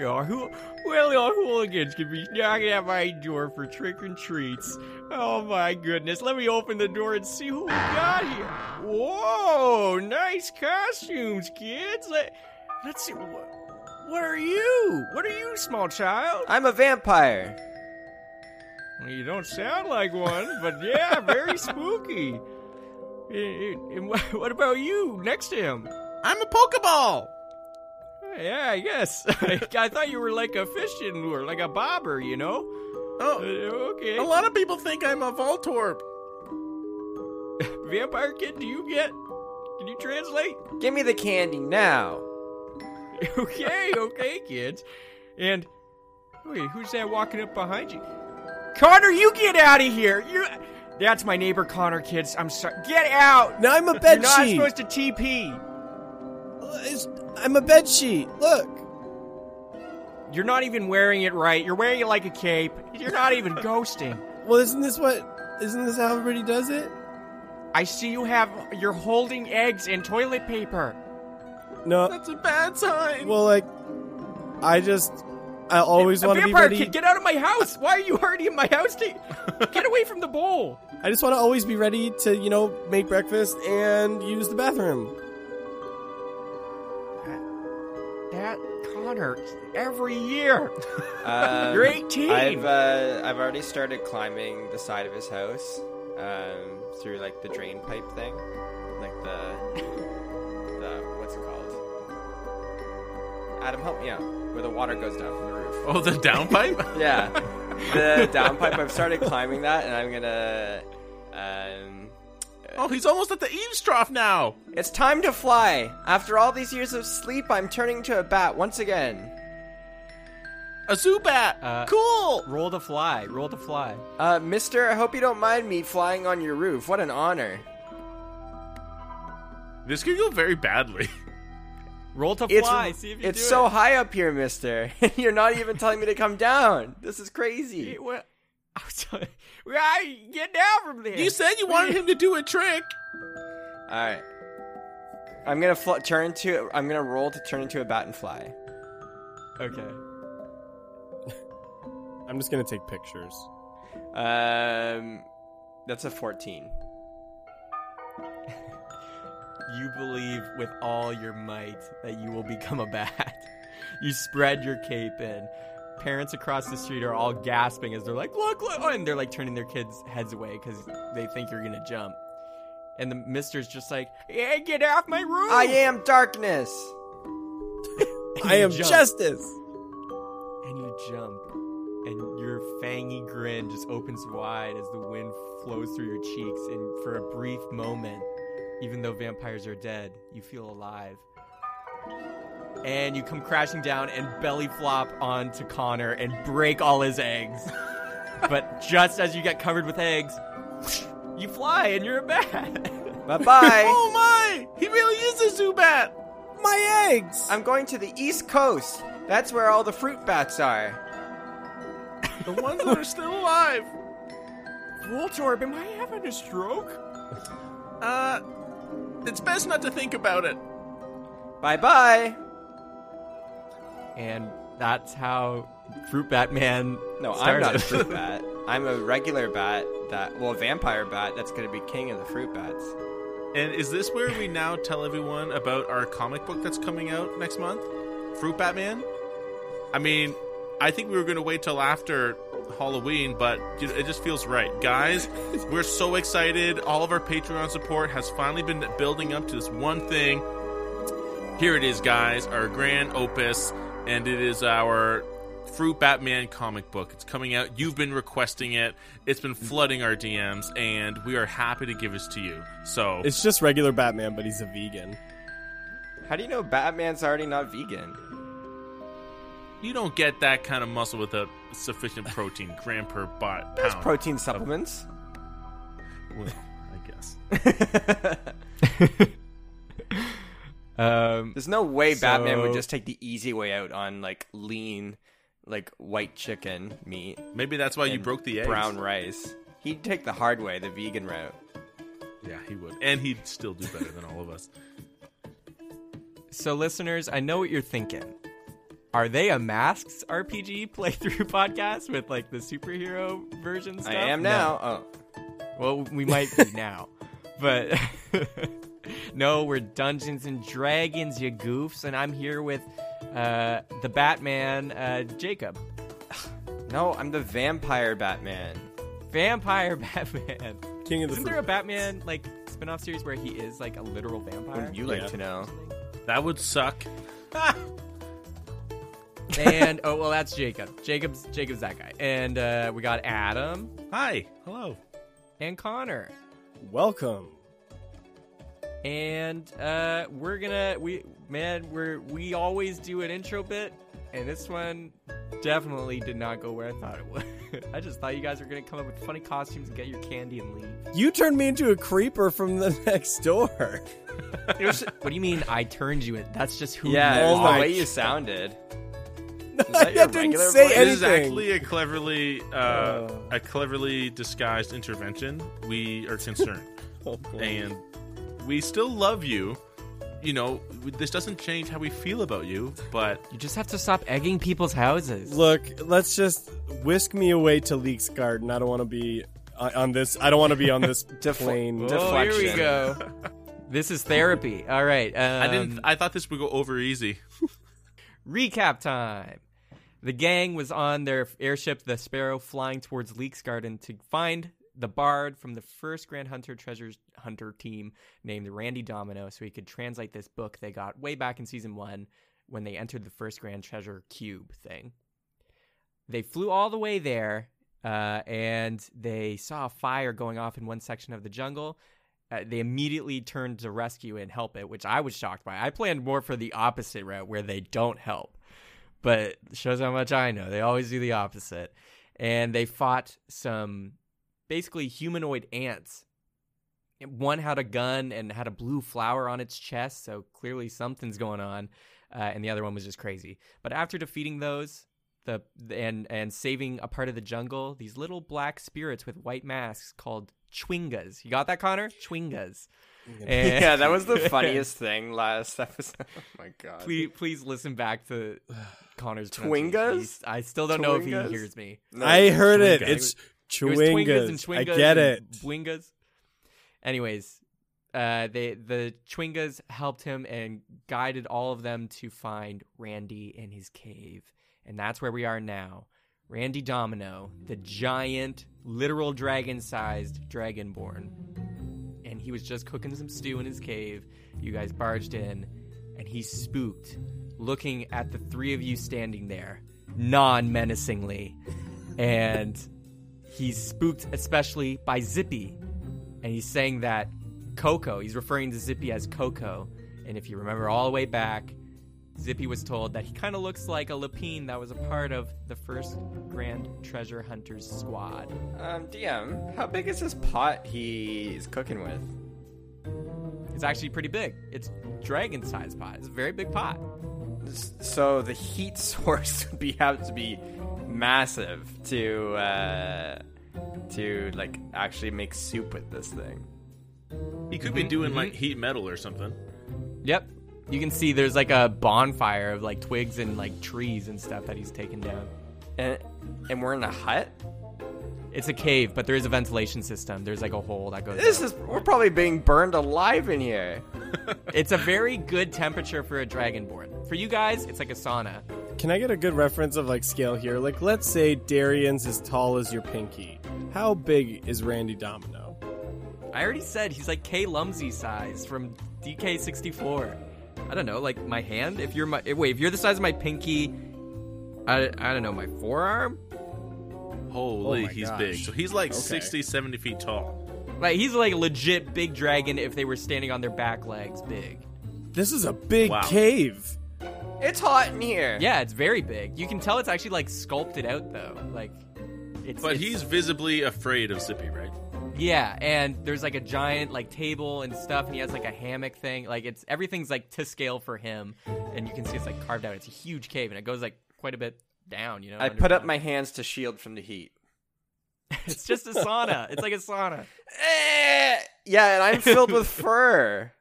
Ding dong. Yeah, who, well, your hooligans can be knocking at my door for trick and treats. Oh my goodness, let me open the door and see who we got here. Whoa, nice costumes, kids. Let, let's see. What, what are you? What are you, small child? I'm a vampire. Well, you don't sound like one, but yeah, very spooky. And, and wh- what about you next to him? I'm a Pokeball. Yeah, I guess. I thought you were like a fishing lure, like a bobber, you know? Uh, Oh, okay. a lot of people think I'm a Voltorb. Vampire kid, do you get? Can you translate? Give me the candy now. okay, okay, kids. And wait, who's that walking up behind you? Connor, you get out of here. You. That's my neighbor Connor, kids. I'm sorry. Get out. No, I'm a bed You're not supposed to TP. It's- I'm a bed sheet. Look. You're not even wearing it right. You're wearing it like a cape. You're not even ghosting. Well, isn't this what? Isn't this how everybody does it? I see you have. You're holding eggs and toilet paper. No. That's a bad sign. Well, like, I just, I always want to be ready. kid, get out of my house! Why are you already in my house? To- get away from the bowl. I just want to always be ready to, you know, make breakfast and use the bathroom. That Connor, every year. Um, You're 18. I've uh, I've already started climbing the side of his house um, through like the drain pipe thing, like the the what's it called? Adam, help me out. Where the water goes down from the roof. oh, the downpipe. Yeah, the downpipe. I've started climbing that, and I'm gonna. Um, oh, he's almost at the eaves trough now. it's time to fly. After all these years of sleep, I'm turning to a bat once again. A Zubat. Uh, cool. Roll to fly. Roll to fly. Uh, Mister, I hope you don't mind me flying on your roof. What an honor. This could go very badly. Roll to It's fly. See if you it's do so it. high up here, Mister. You're not even telling me to come down. This is crazy. It- what- I'm sorry. Right, get down from there. You said you wanted him to do a trick. All right. I'm gonna fl- turn to. I'm gonna roll to turn into a bat and fly. Okay. I'm just gonna take pictures. Um, that's a 14. You believe with all your might that you will become a bat. You spread your cape in. Parents across the street are all gasping as they're like, look, look, oh, and they're like turning their kids' heads away because they think you're gonna jump. And the mister's just like, hey, get off my roof! I am darkness. I am jump. justice. And you jump, and your fangy grin just opens wide as the wind flows through your cheeks. And for a brief moment, even though vampires are dead, you feel alive. And you come crashing down and belly flop onto Connor and break all his eggs. but just as you get covered with eggs, you fly and you're a bat. Bye bye. Oh my! He really is a Zubat. My eggs. I'm going to the East Coast. That's where all the fruit bats are. The ones that are still alive. Voltorb, am I having a stroke? Uh, it's best not to think about it. Bye bye. And that's how Fruit Batman. No, I'm not a fruit bat. I'm a regular bat that, well, a vampire bat that's going to be king of the fruit bats. And is this where we now tell everyone about our comic book that's coming out next month? Fruit Batman? I mean, I think we were going to wait till after Halloween, but it just feels right. Guys, we're so excited. All of our Patreon support has finally been building up to this one thing. Here it is, guys, our grand opus, and it is our Fruit Batman comic book. It's coming out. You've been requesting it. It's been flooding our DMs, and we are happy to give this to you. So It's just regular Batman, but he's a vegan. How do you know Batman's already not vegan? you don't get that kind of muscle without sufficient protein, gram per bot There's protein supplements. Well, I guess. Um, There's no way Batman would just take the easy way out on like lean, like white chicken meat, Maybe that's why you broke the eggs. brown rice. He'd take the hard way, the vegan route. Yeah, he would, and he'd still do better than all of us. So, listeners, I know what you're thinking. Are they a masks RPG playthrough podcast with like the superhero version stuff? I am No. now. Oh, Well, we might be now, but no, we're Dungeons and Dragons, you goofs, and I'm here with uh, the Batman, uh, Jacob, no, I'm the vampire Batman. Vampire Batman. King of the Isn't there a Batman like spin-off series where he is like a literal vampire? Would you like Yeah. to know? That would suck. and oh well, that's Jacob. Jacob's Jacob's that guy, and uh, we got Adam Hi. Hello. and Connor. Welcome. And uh, we're gonna we man we're we always do an intro bit and this one definitely did not go where i thought it would i just thought you guys were gonna come up with funny costumes and get your candy and leave You turned me into a creeper from the next door. Was, what do you mean i turned you in that's just who yeah, you it was the way you sounded. I that your didn't say voice? This is actually a cleverly uh, Uh. a cleverly disguised intervention. We are concerned, Oh, and we still love you. You know, this doesn't change how we feel about you, but you just have to stop egging people's houses Look, let's just whisk me away to Leek's garden. I don't want to be on on this. I don't want to be on this plane. oh here we go this is therapy all right um, I didn't. I thought this would go over easy. Recap time. The gang was on their airship, the Sparrow, flying towards Leeks Garden to find the bard from the first Grand Hunter Treasure Hunter team named Randy Domino so he could translate this book they got way back in season one when they entered the first Grand Treasure Cube thing. They flew all the way there uh, and they saw a fire going off in one section of the jungle. Uh, they immediately turned to rescue and help it, which I was shocked by. I planned more for the opposite route where they don't help, but shows how much I know. They always do the opposite. And they fought some basically humanoid ants. One had a gun and had a blue flower on its chest, so clearly something's going on. Uh, and the other one was just crazy. But after defeating those, the and and saving a part of the jungle, these little black spirits with white masks called Chwingas. You got that, Connor? Chwingas. And- Yeah, that was the funniest thing last episode. Oh my god. please, please listen back to Connor's Twingas? I still don't know if he hears me. No, I heard it. Chewingas. It was and Chwingas. I get it. Bwingas. Anyways, uh, they the Chwingas helped him and guided all of them to find Randy in his cave, and that's where we are now. Randy Domino, the giant, literal dragon-sized dragonborn, and he was just cooking some stew in his cave. You guys barged in, and he spooked, looking at the three of you standing there, non-menacingly, and he's spooked especially by Zippy, and he's saying that Coco, he's referring to Zippy as Coco, and if you remember all the way back, Zippy was told that he kind of looks like a Lapine that was a part of the first Grand Treasure Hunters squad. Um, DM, how big is this pot he's cooking with? It's actually pretty big. It's dragon sized pot. It's a very big pot. So the heat source would be have to be massive to uh, to like actually make soup with this thing. He could be doing like heat metal or something. Yep. You can see there's like a bonfire of like twigs and like trees and stuff that he's taken down. And and we're in a hut. It's a cave, but there is a ventilation system. There's like a hole that goes. This up. is we're probably being burned alive in here. It's a very good temperature for a dragonborn. For you guys, it's like a sauna. Can I get a good reference of like scale here? Like, let's say Darian's as tall as your pinky. How big is Randy Domino? I already said he's like K Lumsy size from DK64. I don't know, like my hand. If you're my wait, if you're the size of my pinky, I, I don't know, my forearm. Holy, Oh he's gosh. big. So he's like Okay. 60, 70 feet tall. Like he's like a legit big dragon if they were standing on their back legs, big. This is a big Wow. cave. It's hot in here. Yeah, it's very big. You can tell it's actually like sculpted out though. Like it's But it's- he's visibly afraid of Zippy, right? Yeah, and there's like a giant like table and stuff, and he has like a hammock thing. Like it's everything's like to scale for him, and you can see it's like carved out. It's a huge cave, and it goes like quite a bit down. You know, I put up my hands to shield from the heat. it's just a sauna. It's like a sauna. Eh, yeah, and I'm filled with fur.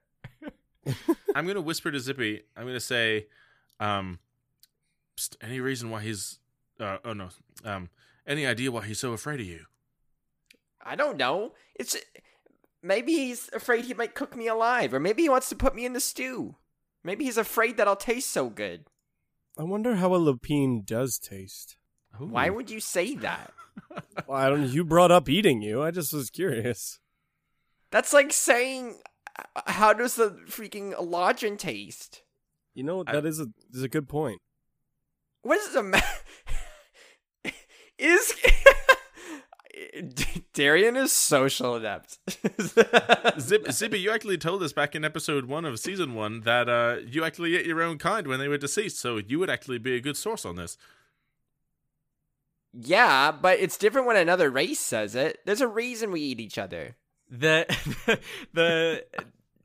I'm gonna whisper to Zippy. I'm gonna say, um, "Psst, any reason why he's, uh, oh no, um, any idea why he's so afraid of you? I don't know. It's maybe he's afraid he might cook me alive, or maybe he wants to put me in the stew. Maybe he's afraid that I'll taste so good. I wonder how a lapine does taste. Why would you say that? Well, I don't. You brought up eating you. I just was curious. That's like saying, uh, how does the freaking lodging taste? You know I- that is a is a good point. What is the ma- is Darian is social adept. Zip, Zippy, you actually told us back in episode one of season one that uh, you actually ate your own kind when they were deceased, so you would actually be a good source on this. yeah, but it's different when another race says it. There's a reason we eat each other. The the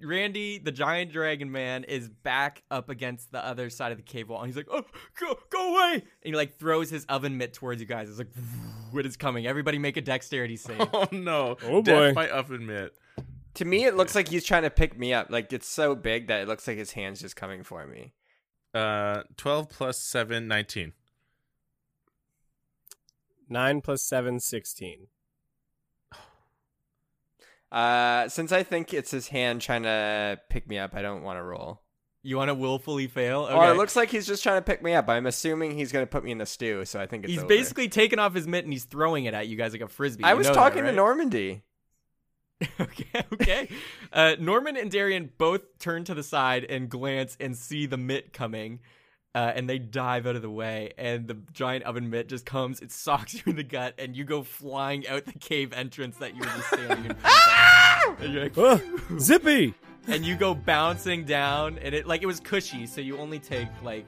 Randy, the giant dragon man, is back up against the other side of the cave wall, and he's like, "Oh, go, go away!" And he like throws his oven mitt towards you guys. It's like, "What is coming?" Everybody make a dexterity save. Oh no! Oh, Death boy. by oven mitt. To me, it looks like he's trying to pick me up. Like it's so big that it looks like his hand's just coming for me. Uh, twelve plus seven, 19. Nine plus seven, sixteen. Uh, since I think it's his hand trying to pick me up, I don't want to roll. You want to willfully fail? Okay. Or it looks like he's just trying to pick me up. I'm assuming he's going to put me in the stew, so I think it's he's over. basically taking off his mitt and he's throwing it at you guys like a frisbee. I You was know that, talking to? Normandy. okay, okay. Uh, Norman and Darian both turn to the side and glance and see the mitt coming, uh, and they dive out of the way. And the giant oven mitt just comes, it socks you in the gut, and you go flying out the cave entrance that you were just standing in front of. And, you're like, Ah, Zippy. and you go bouncing down, and it like it was cushy, so you only take like.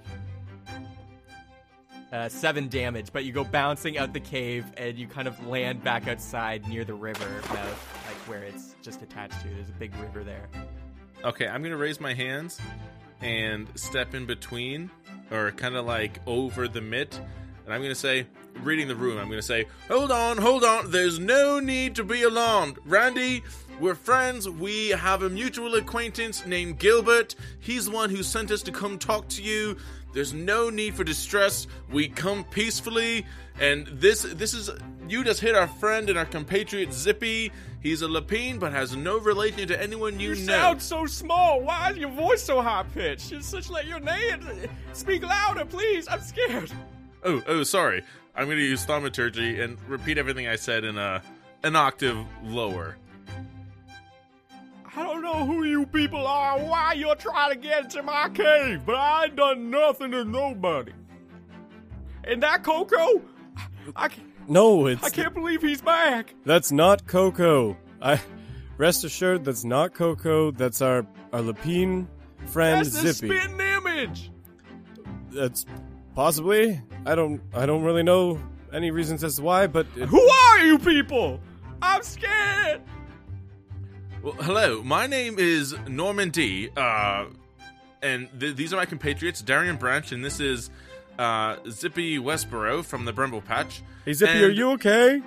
Uh, seven damage, but you go bouncing out the cave and you kind of land back outside near the river mouth, like where it's just attached to. There's a big river there. Okay, I'm gonna raise my hands and step in between, or kind of like over the mitt, and I'm gonna say, reading the room, I'm gonna say, "Hold on, hold on. There's no need to be alarmed, Randy." We're friends. We have a mutual acquaintance named Gilbert. He's the one who sent us to come talk to you. There's no need for distress. We come peacefully, and this this is you just hit our friend and our compatriot Zippy. He's a Lapine, but has no relation to anyone you, know. You sound so small. Why is your voice so high pitched? It's such like your name. Speak louder, please. I'm scared. Oh, oh, sorry. I'm going to use thaumaturgy and repeat everything I said in a an octave lower. I don't know who you people are, why you're trying to get into my cave, but I ain't done nothing to nobody. And that Coco, I, ca- No, it's I can't believe he's back. that's not Coco. I rest assured that's not Coco. That's our our Lapine friend That's the Zippy. spitting image. That's possibly. I don't. I don't really know any reasons as to why, but it, Who are you people? I'm scared. Well, hello. My name is Norman D. Uh, and th- these are my compatriots, Darian Branch, and this is uh, Zippy Westboro from the Brimble Patch. Hey Zippy, And are you okay?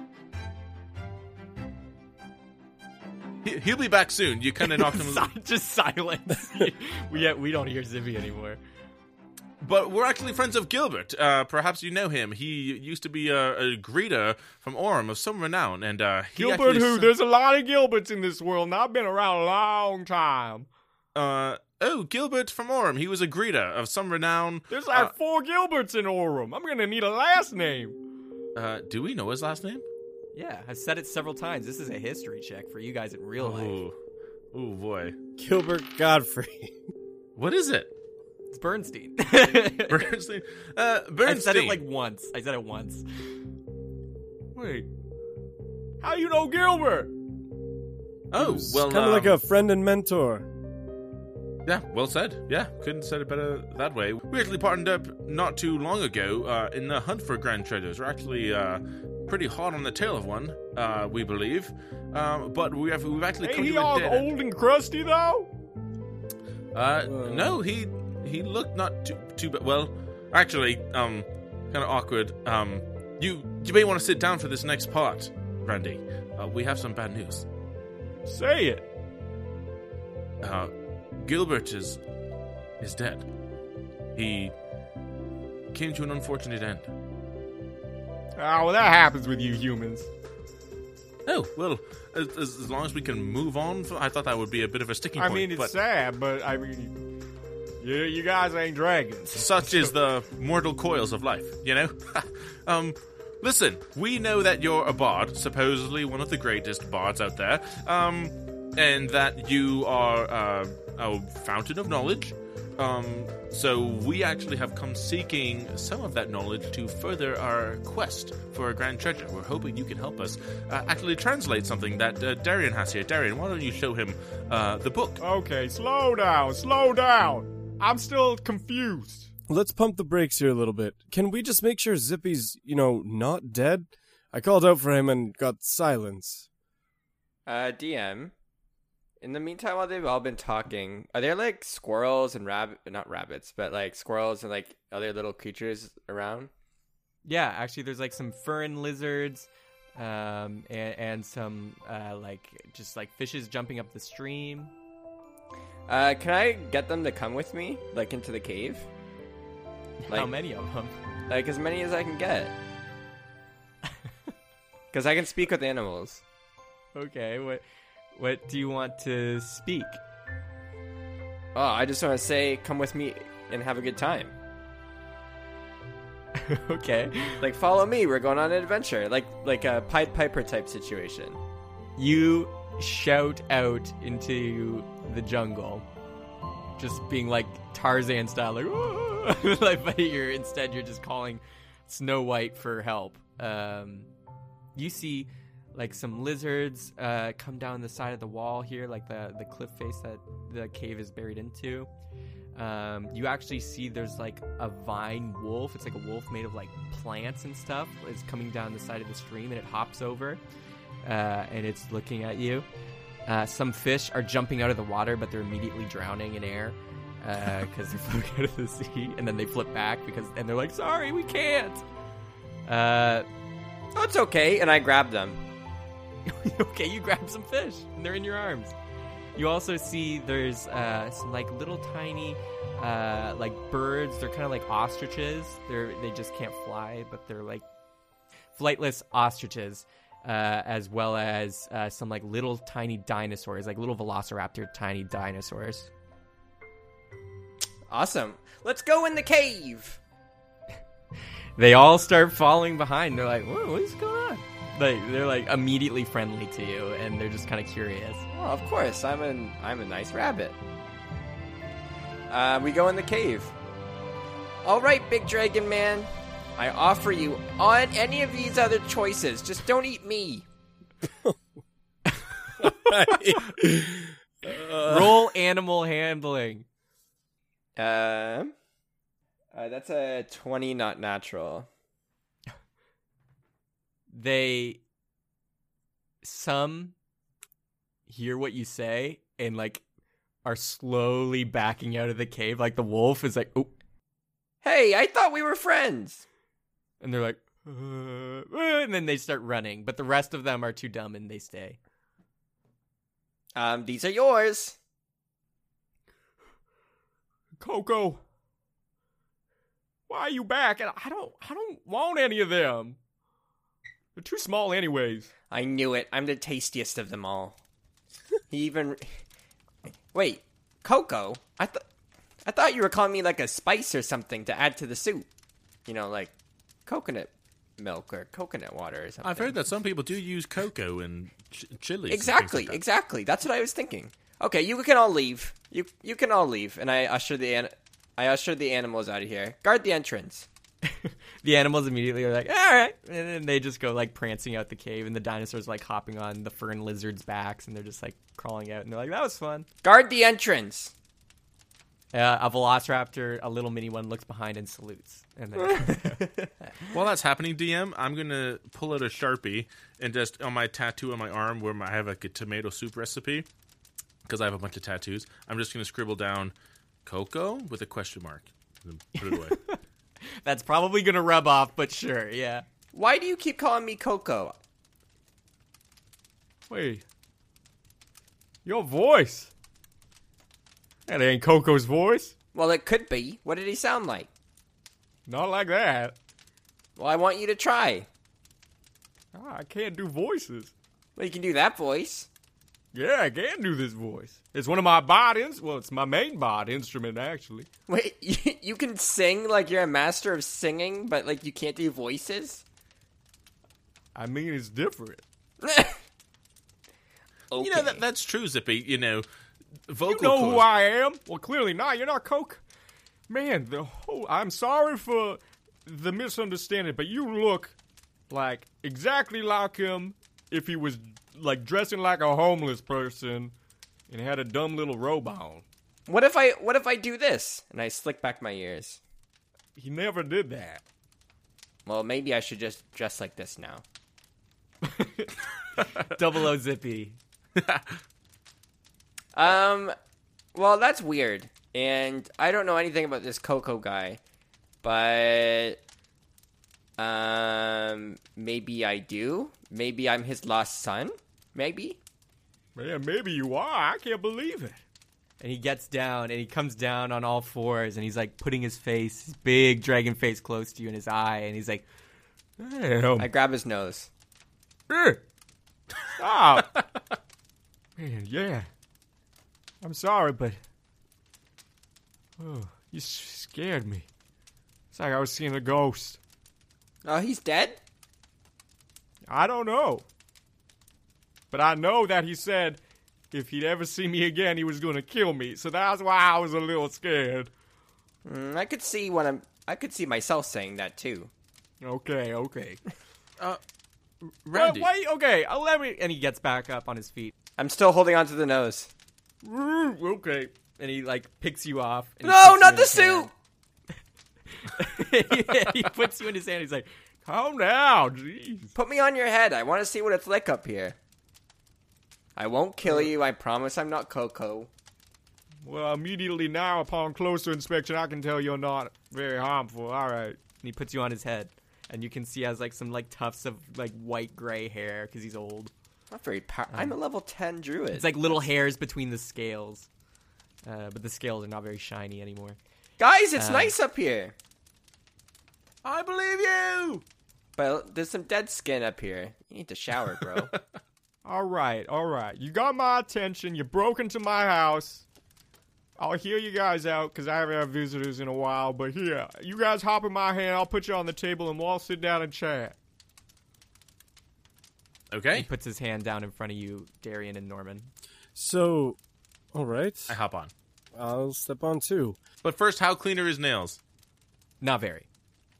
He- he'll be back soon. You kind of knocked him. Just silence. we yeah, we don't hear Zippy anymore. But we're actually friends of Gilbert. Uh, perhaps you know him. He used to be a, a greeter from Orem of some renown, and uh, he Gilbert who? There's a lot of Gilberts in this world, and I've been around a long time. Uh, oh, Gilbert from Orem. He was a greeter of some renown. There's like Uh, four Gilberts in Orem. I'm gonna need a last name. Uh, do we know his last name? Yeah, I've said it several times. This is a history check for you guys in real life. Oh, oh boy. Gilbert Godfrey. What is it? It's Bernstein. Bernstein. Uh, I Bernstein. said it like once. I said it once. Wait, how you know Gilbert? oh, well, kind of like um, a friend and mentor. Yeah, well said. Yeah, couldn't said it better that way. We actually partnered up not too long ago uh, in the hunt for grand treasures. We're actually uh, pretty hot on the tail of one, uh, we believe. Um, but we have we've actually Ain't come he to all dead end. old and crusty though? Uh, no, he he looked not too too bad. Well, actually, um, kind of awkward. Um, you you may want to sit down for this next part, Randy. Uh, we have some bad news. Say it. Uh, Gilbert is is dead. He came to an unfortunate end. Oh, well, that happens with you humans. Oh, well, as, as long as we can move on, I thought that would be a bit of a sticking I point. mean, it's but sad, but I mean, you, you guys ain't dragons. such is the mortal coils of life, you know? um, listen, we know that you're a bard, supposedly one of the greatest bards out there, um, and that you are uh, a fountain of knowledge. Um, so we actually have come seeking some of that knowledge to further our quest for a grand treasure. We're hoping you can help us uh, actually translate something that uh, Darian has here. Darian, why don't you show him uh, the book? Okay, slow down, slow down. I'm still confused. Let's pump the brakes here a little bit. Can we just make sure Zippy's, you know, not dead? I called out for him and got silence. Uh, DM. In the meantime, while they've all been talking, are there like squirrels and rabbit, not rabbits, but like squirrels and like other little creatures around? Yeah, actually, there's like some fern lizards, um, and, and some uh, like just like fishes jumping up the stream. Uh, can I get them to come with me, like into the cave? How Like- many of them? Like as many as I can get. Because I can speak with animals. Okay, what what do you want to speak? Oh, I just want to say, come with me and have a good time. okay, Like, follow me. We're going on an adventure. Like, like a Pied Piper type situation. you shout out into the jungle, just being like Tarzan style, like, like but you're instead you're just calling Snow White for help. Um, you see like some lizards uh, come down the side of the wall here, like the the cliff face that the cave is buried into. Um, you actually see there's like a vine wolf. It's like a wolf made of like plants and stuff. It's coming down the side of the stream and it hops over uh, and it's looking at you. Uh, some fish are jumping out of the water, but they're immediately drowning in air because they're floating out of the sea, and then they flip back because and they're like, "Sorry, we can't." Uh, Oh, it's okay. And I grab them. okay, you grab some fish, and they're in your arms. You also see there's uh, some like little tiny uh, like birds. They're kind of like ostriches. They're they just can't fly, but they're like flightless ostriches, uh, as well as uh, some like little tiny dinosaurs, like little velociraptor tiny dinosaurs. Awesome. Let's go in the cave. They all start falling behind. They're like, Whoa, "What is going on?" Like they're like immediately friendly to you, and they're just kind of curious. Oh, of course. I'm an I'm a nice rabbit. Uh, we go in the cave. All right, big dragon man. I offer you on any of these other choices. Just don't eat me. Roll animal handling. Uh, uh, that's a twenty, not natural. They some hear what you say and like are slowly backing out of the cave like the wolf is like oh Hey, I thought we were friends. and they're like uh, uh," and then they start running but the rest of them are too dumb and they stay Um, these are yours. Coco, why are you back? And I don't, I don't want any of them. They're too small, anyways. I knew it. I'm the tastiest of them all. he even wait, Coco. I thought I thought you were calling me like a spice or something to add to the soup. You know, like coconut milk or coconut water or something. I've heard that some people do use cocoa and ch- chilies. and Exactly, like that. exactly. That's what I was thinking. Okay, you can all leave. You you can all leave, and I usher the an- I usher the animals out of here. Guard the entrance. the animals immediately are like all right and then they just go like prancing out the cave and the dinosaurs like hopping on the fern lizards backs and they're just like crawling out and they're like that was fun Guard the entrance. uh, a velociraptor a little mini one looks behind and salutes and then While that's happening, DM, I'm gonna pull out a sharpie and just on my tattoo on my arm where I have like a tomato soup recipe because I have a bunch of tattoos. I'm just gonna scribble down Coco with a question mark and then put it away. That's probably gonna rub off, but sure, yeah. Why do you keep calling me Coco? Wait, your voice. That ain't Coco's voice. Well, it could be. What did he sound like? Not like that. Well, I want you to try. Ah, I can't do voices. Well, you can do that voice. Yeah, I can do this voice. It's one of my bod ins. Well, it's my main bod instrument, actually. Wait, you, you can sing like you're a master of singing, but like you can't do voices? I mean, it's different. okay. You know that that's true, Zippy. You know, vocal. You know who I am? Well, clearly not. You're not Coke. Man, the whole. I'm sorry for the misunderstanding, but you look like exactly like him if he was like dressing like a homeless person and had a dumb little robe on. What if I what if I do this and I slick back my ears? He never did that. Well, maybe I should just dress like this now. Double O Zippy. Um, well, that's weird, and I don't know anything about this Coco guy, but um, maybe I do. Maybe I'm his lost son. Maybe. Man, maybe you are. I can't believe it. And he gets down and he comes down on all fours and he's like putting his face, his big dragon face close to you in his eye and he's like, Damn. I grab his nose. Eh. Stop. Man, yeah. I'm sorry, but. Oh, you scared me. It's like I was seeing a ghost. Oh, he's dead. I don't know. But I know that he said if he'd ever see me again, he was going to kill me. So that's why I was a little scared. Mm, I could see what I'm. I could see myself saying that too. Okay, okay. Randy. Well, wait, okay, uh, let me. And he gets back up on his feet. I'm still holding on to the nose. okay. And he like picks you off. No, not the suit. hand. he puts you in his hand. He's like, Calm down, jeez. Put me on your head. I want to see what it's like up here. I won't kill you. I promise I'm not Coco. Well, immediately now, upon closer inspection, I can tell you're not very harmful. All right. and he puts you on his head. And you can see he has like some like tufts of like white gray hair because he's old. Not very power. I'm a level 10 druid. It's like little hairs between the scales. Uh, but the scales are not very shiny anymore. Guys, it's Uh, nice up here. I believe you. But there's some dead skin up here. You need to shower, bro. All right, all right. You got my attention. You broke into my house. I'll hear you guys out because I haven't had visitors in a while. But here, you guys hop in my hand. I'll put you on the table and we'll all sit down and chat. Okay. He puts his hand down in front of you, Darian and Norman. So, all right, I hop on. I'll step on too. But first, how clean are his nails? Not very.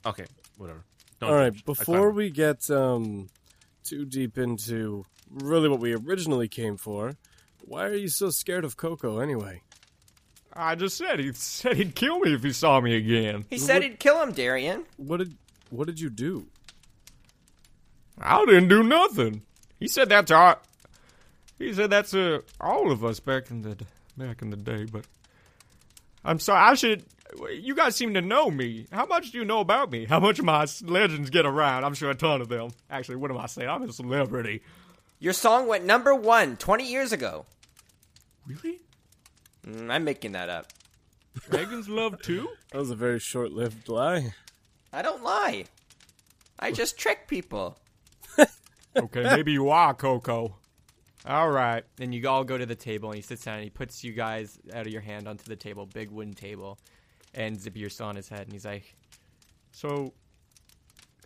Okay, whatever. Don't All right, judge. I before we get um too deep into really what we originally came for, why are you so scared of Coco anyway? I just said he said he'd kill me if he saw me again. he said he'd kill him, Darian. What did what did you do? I didn't do nothing. He said that's our. He said that's uh, all of us back in the back in the day. But I'm sorry. I should. You guys seem to know me. How much do you know about me? How much of my legends get around? I'm sure a ton of them. Actually, what am I saying? I'm a celebrity. Your song went number one 20 years ago. Really? Mm, I'm making that up. Dragons love too? That was a very short-lived lie. I don't lie. I just trick people. Okay, maybe you are Coco. All right. Then you all go to the table and he sits down and he puts you guys out of your hand onto the table, big wooden table. And Zippy, you're still on his head. And he's like, So,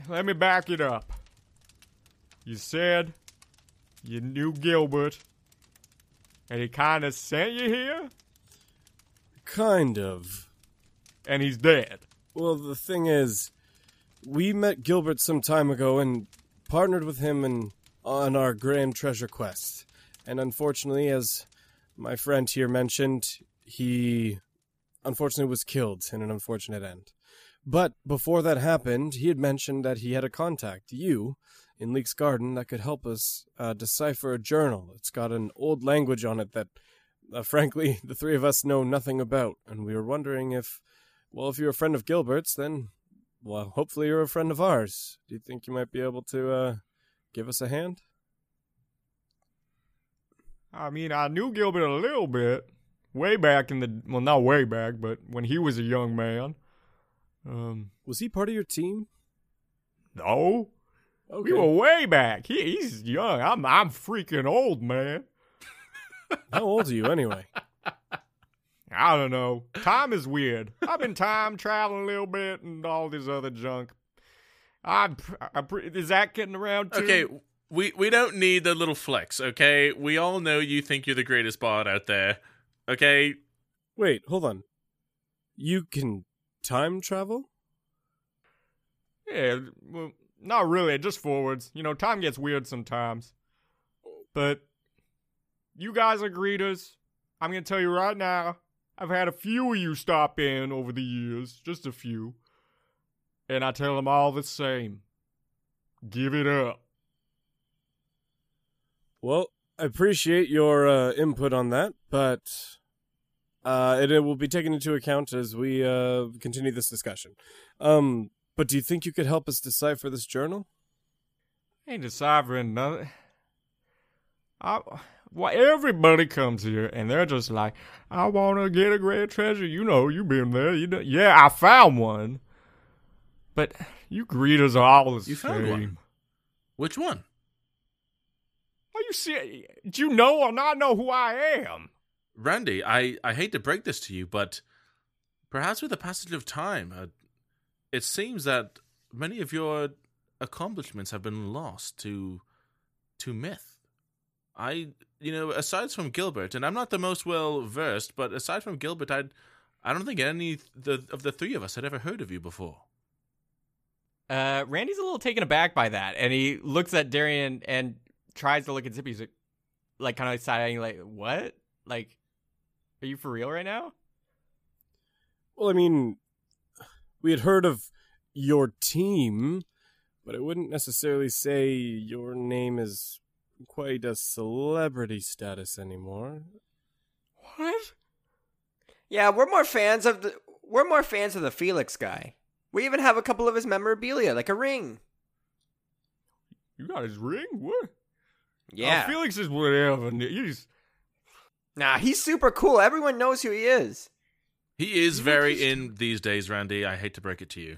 let me back it up. You said you knew Gilbert, and he kind of sent you here, Kind of. and he's dead. Well, the thing is, we met Gilbert some time ago and partnered with him in, on our grand treasure quest. And unfortunately, as my friend here mentioned, he unfortunately was killed in an unfortunate end. But before that happened, he had mentioned that he had a contact, you, in Leek's Garden, that could help us uh, decipher a journal. It's got an old language on it that, uh, frankly, the three of us know nothing about. And we were wondering if well, if you're a friend of Gilbert's, then, well, hopefully you're a friend of ours. Do you think you might be able to uh, give us a hand? I mean, I knew Gilbert a little bit. way back in the well, not way back, but when he was a young man. Um, Was he part of your team? no, Okay. we were way back. He, he's young. I'm I'm freaking old, man. How old are you anyway? I don't know. Time is weird. I've been time traveling a little bit and all this other junk. I'm, I'm is that getting around too? Okay, we we don't need the little flex. Okay, we all know you think you're the greatest bard out there. Okay, Wait, hold on. You can time travel? Yeah, well, not really, just forwards. You know, time gets weird sometimes. But you guys are greeters. I'm going to tell you right now, I've had a few of you stop in over the years, just a few. And I tell them all the same. Give it up. Well, I appreciate your uh, input on that, but uh, it, it will be taken into account as we uh, continue this discussion. Um, but do you think you could help us decipher this journal? Ain't deciphering nothing. I, well, everybody comes here and they're just like, I want to get a great treasure. You know, you been there. You know, yeah, I found one. But you greeters are all the You same. found one? which one? Are you see? Do you know or not know who I am? Randy, I, I hate to break this to you, but perhaps with the passage of time, uh, it seems that many of your accomplishments have been lost to to myth. I, you know, aside from Gilbert, and I'm not the most well versed, but aside from Gilbert, I, I don't think any the, of the three of us had ever heard of you before. Uh, Randy's a little taken aback by that, and he looks at Darian and tries to look at Zippy. He's like, like kind of side like, "What? Like, are you for real right now?" Well, I mean, we had heard of your team, but I wouldn't necessarily say your name is quite a celebrity status anymore. What? Yeah, we're more fans of the we're more fans of the Felix guy. We even have a couple of his memorabilia, like a ring. You got his ring? What? Oh, yeah. Oh, Felix is whatever. He's Nah, he's super cool. Everyone knows who he is. He is very in these days, Randy. I hate to break it to you.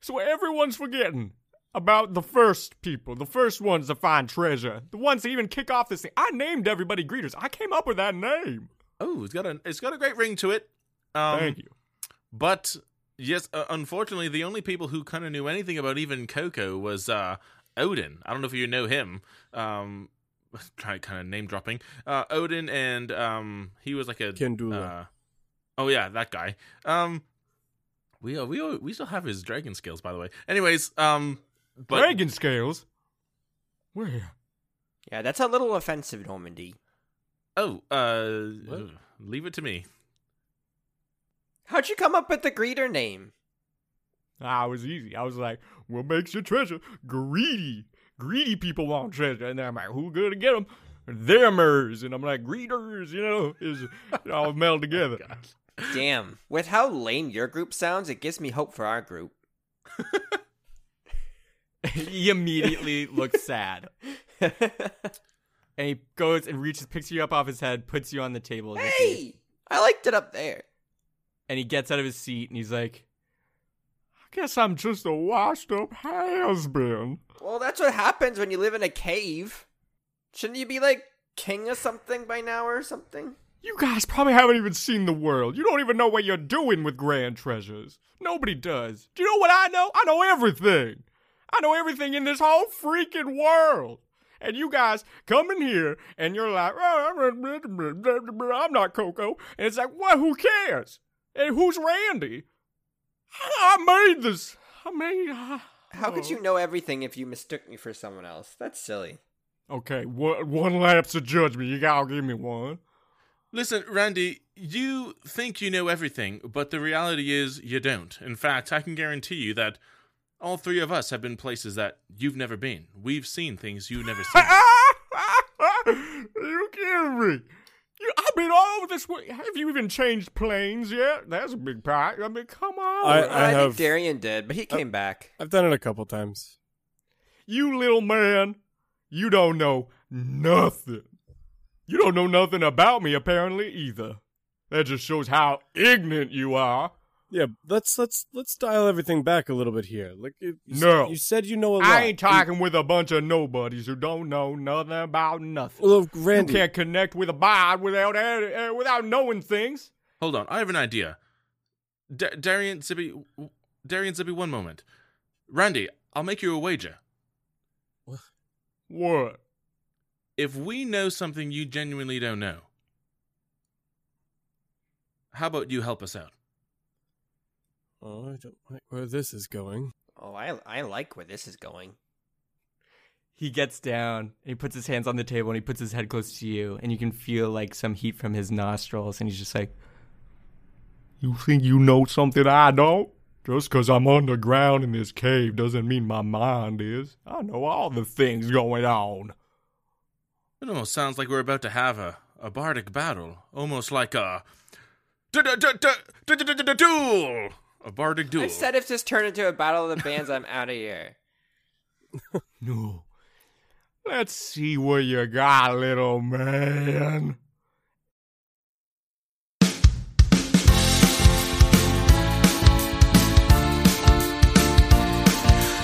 So everyone's forgetting about the first people, the first ones to find treasure, the ones that even kick off this thing. I named everybody greeters. I came up with that name. Oh, it's got a it's got a great ring to it. Um, Thank you. But yes, uh, unfortunately, the only people who kind of knew anything about even Coco was uh, Odin. I don't know if you know him. Um, try kind of name dropping. Uh, Odin, and um, he was like a Kendula. Uh, oh yeah, that guy. Um, we uh, we we still have his dragon skills, by the way. Anyways, um, but Dragon scales. Where? Yeah, that's a little offensive, Normandy. oh, uh, What? leave it to me. How'd you come up with the greeter name? Ah, it was easy. I was like, what makes your treasure greedy? Greedy people want treasure. And then I'm like, who gonna get them? Themers. And I'm like, greeters, you know, is all meld together. Damn. With how lame your group sounds, it gives me hope for our group. he immediately looks sad, and he goes and reaches, picks you up off his head, puts you on the table, hey! I liked it up there. and he gets out of his seat and he's like, I guess I'm just a washed up been. Well, that's what happens when you live in a cave. Shouldn't you be like king of something by now or something? You guys probably haven't even seen the world. You don't even know what you're doing with grand treasures. Nobody does. Do you know what I know? I know everything. I know everything in this whole freaking world. And you guys come in here and you're like, "Oh, I'm not Coco. And it's like, what? Who cares? And who's Randy? I made this. I made. How could oh. you know everything if you mistook me for someone else? That's silly. Okay, one, one lapse of judgment. You gotta give me one. Listen, Randy, you think you know everything, but the reality is you don't. In fact, I can guarantee you that all three of us have been places that you've never been. We've seen things you've never seen. you kidding me? You, I've been all over this way. Have you even changed planes yet? That's a big pack. I mean, come on. I- I, think have- Darian did, but he came back. I've done it a couple times. you little man, you don't know nothing. You don't know nothing about me, apparently, either. That just shows how ignorant you are. Yeah, let's let's let's dial everything back a little bit here. Like you, you No. you said you know a lot. I ain't talking with a bunch of nobodies who don't know nothing about nothing. Well, You Randy, you can't connect with a bard without uh, without knowing things. Hold on, I have an idea. Da- Darian Zippy, Darian Zippy, one moment. Randy, I'll make you a wager. What? What? If we know something you genuinely don't know, how about you help us out? oh, I don't like where this is going. Oh, I I like where this is going. He gets down and he puts his hands on the table and he puts his head close to you and you can feel like some heat from his nostrils and he's just like, You think you know something I don't? Just 'cause I'm underground in this cave doesn't mean my mind is. I know all the things going on. It almost sounds like we're about to have a, a bardic battle, almost like a duel, a bardic duel. I said, if this turn into a battle of the bands, I'm out of here. no, let's see what you got, little man.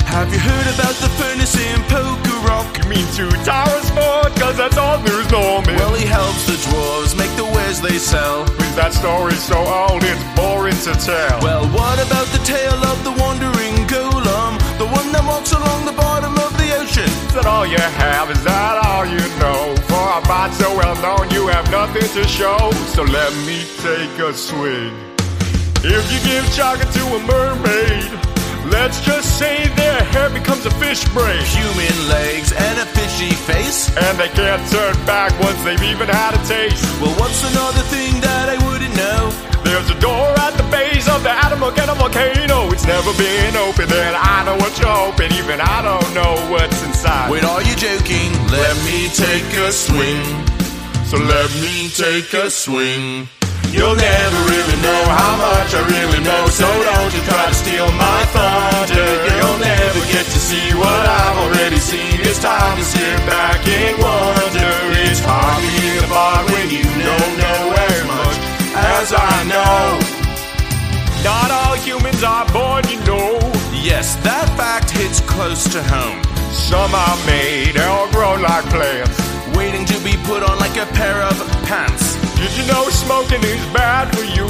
Have you heard about the furnace in Poe? Rock? Mean two towers sport? Cause that's all news normal. Well, he helps the dwarves make the wares they sell. Is that story so old it's boring to tell? Well, what about the tale of the wandering golem? The one that walks along the bottom of the ocean. Is that all you have? Is that all you know? For a bot so well known, you have nothing to show. So let me take a swing. If you give chocolate to a mermaid, let's just say their hair becomes a fish braid. Human legs and a fishy face. And they can't turn back once they've even had a taste. Well, what's another thing that I wouldn't know? There's a door at the base of the Atomogena volcano. It's never been open, and I know what you're hoping. Even I don't know what's inside. Wait, are you joking? Let me take a swing. so let me take a swing. You'll never really know how much I really know, so don't you try to steal my thunder. You'll never get to see what I've already seen. It's time to sit back and wonder. It's hard being a bard when you don't know as much as I know. Not all humans are born, you know. Yes, that fact hits close to home. Some are made or grown like plants. Waiting to be put on like a pair of pants. Did you know smoking is bad for you?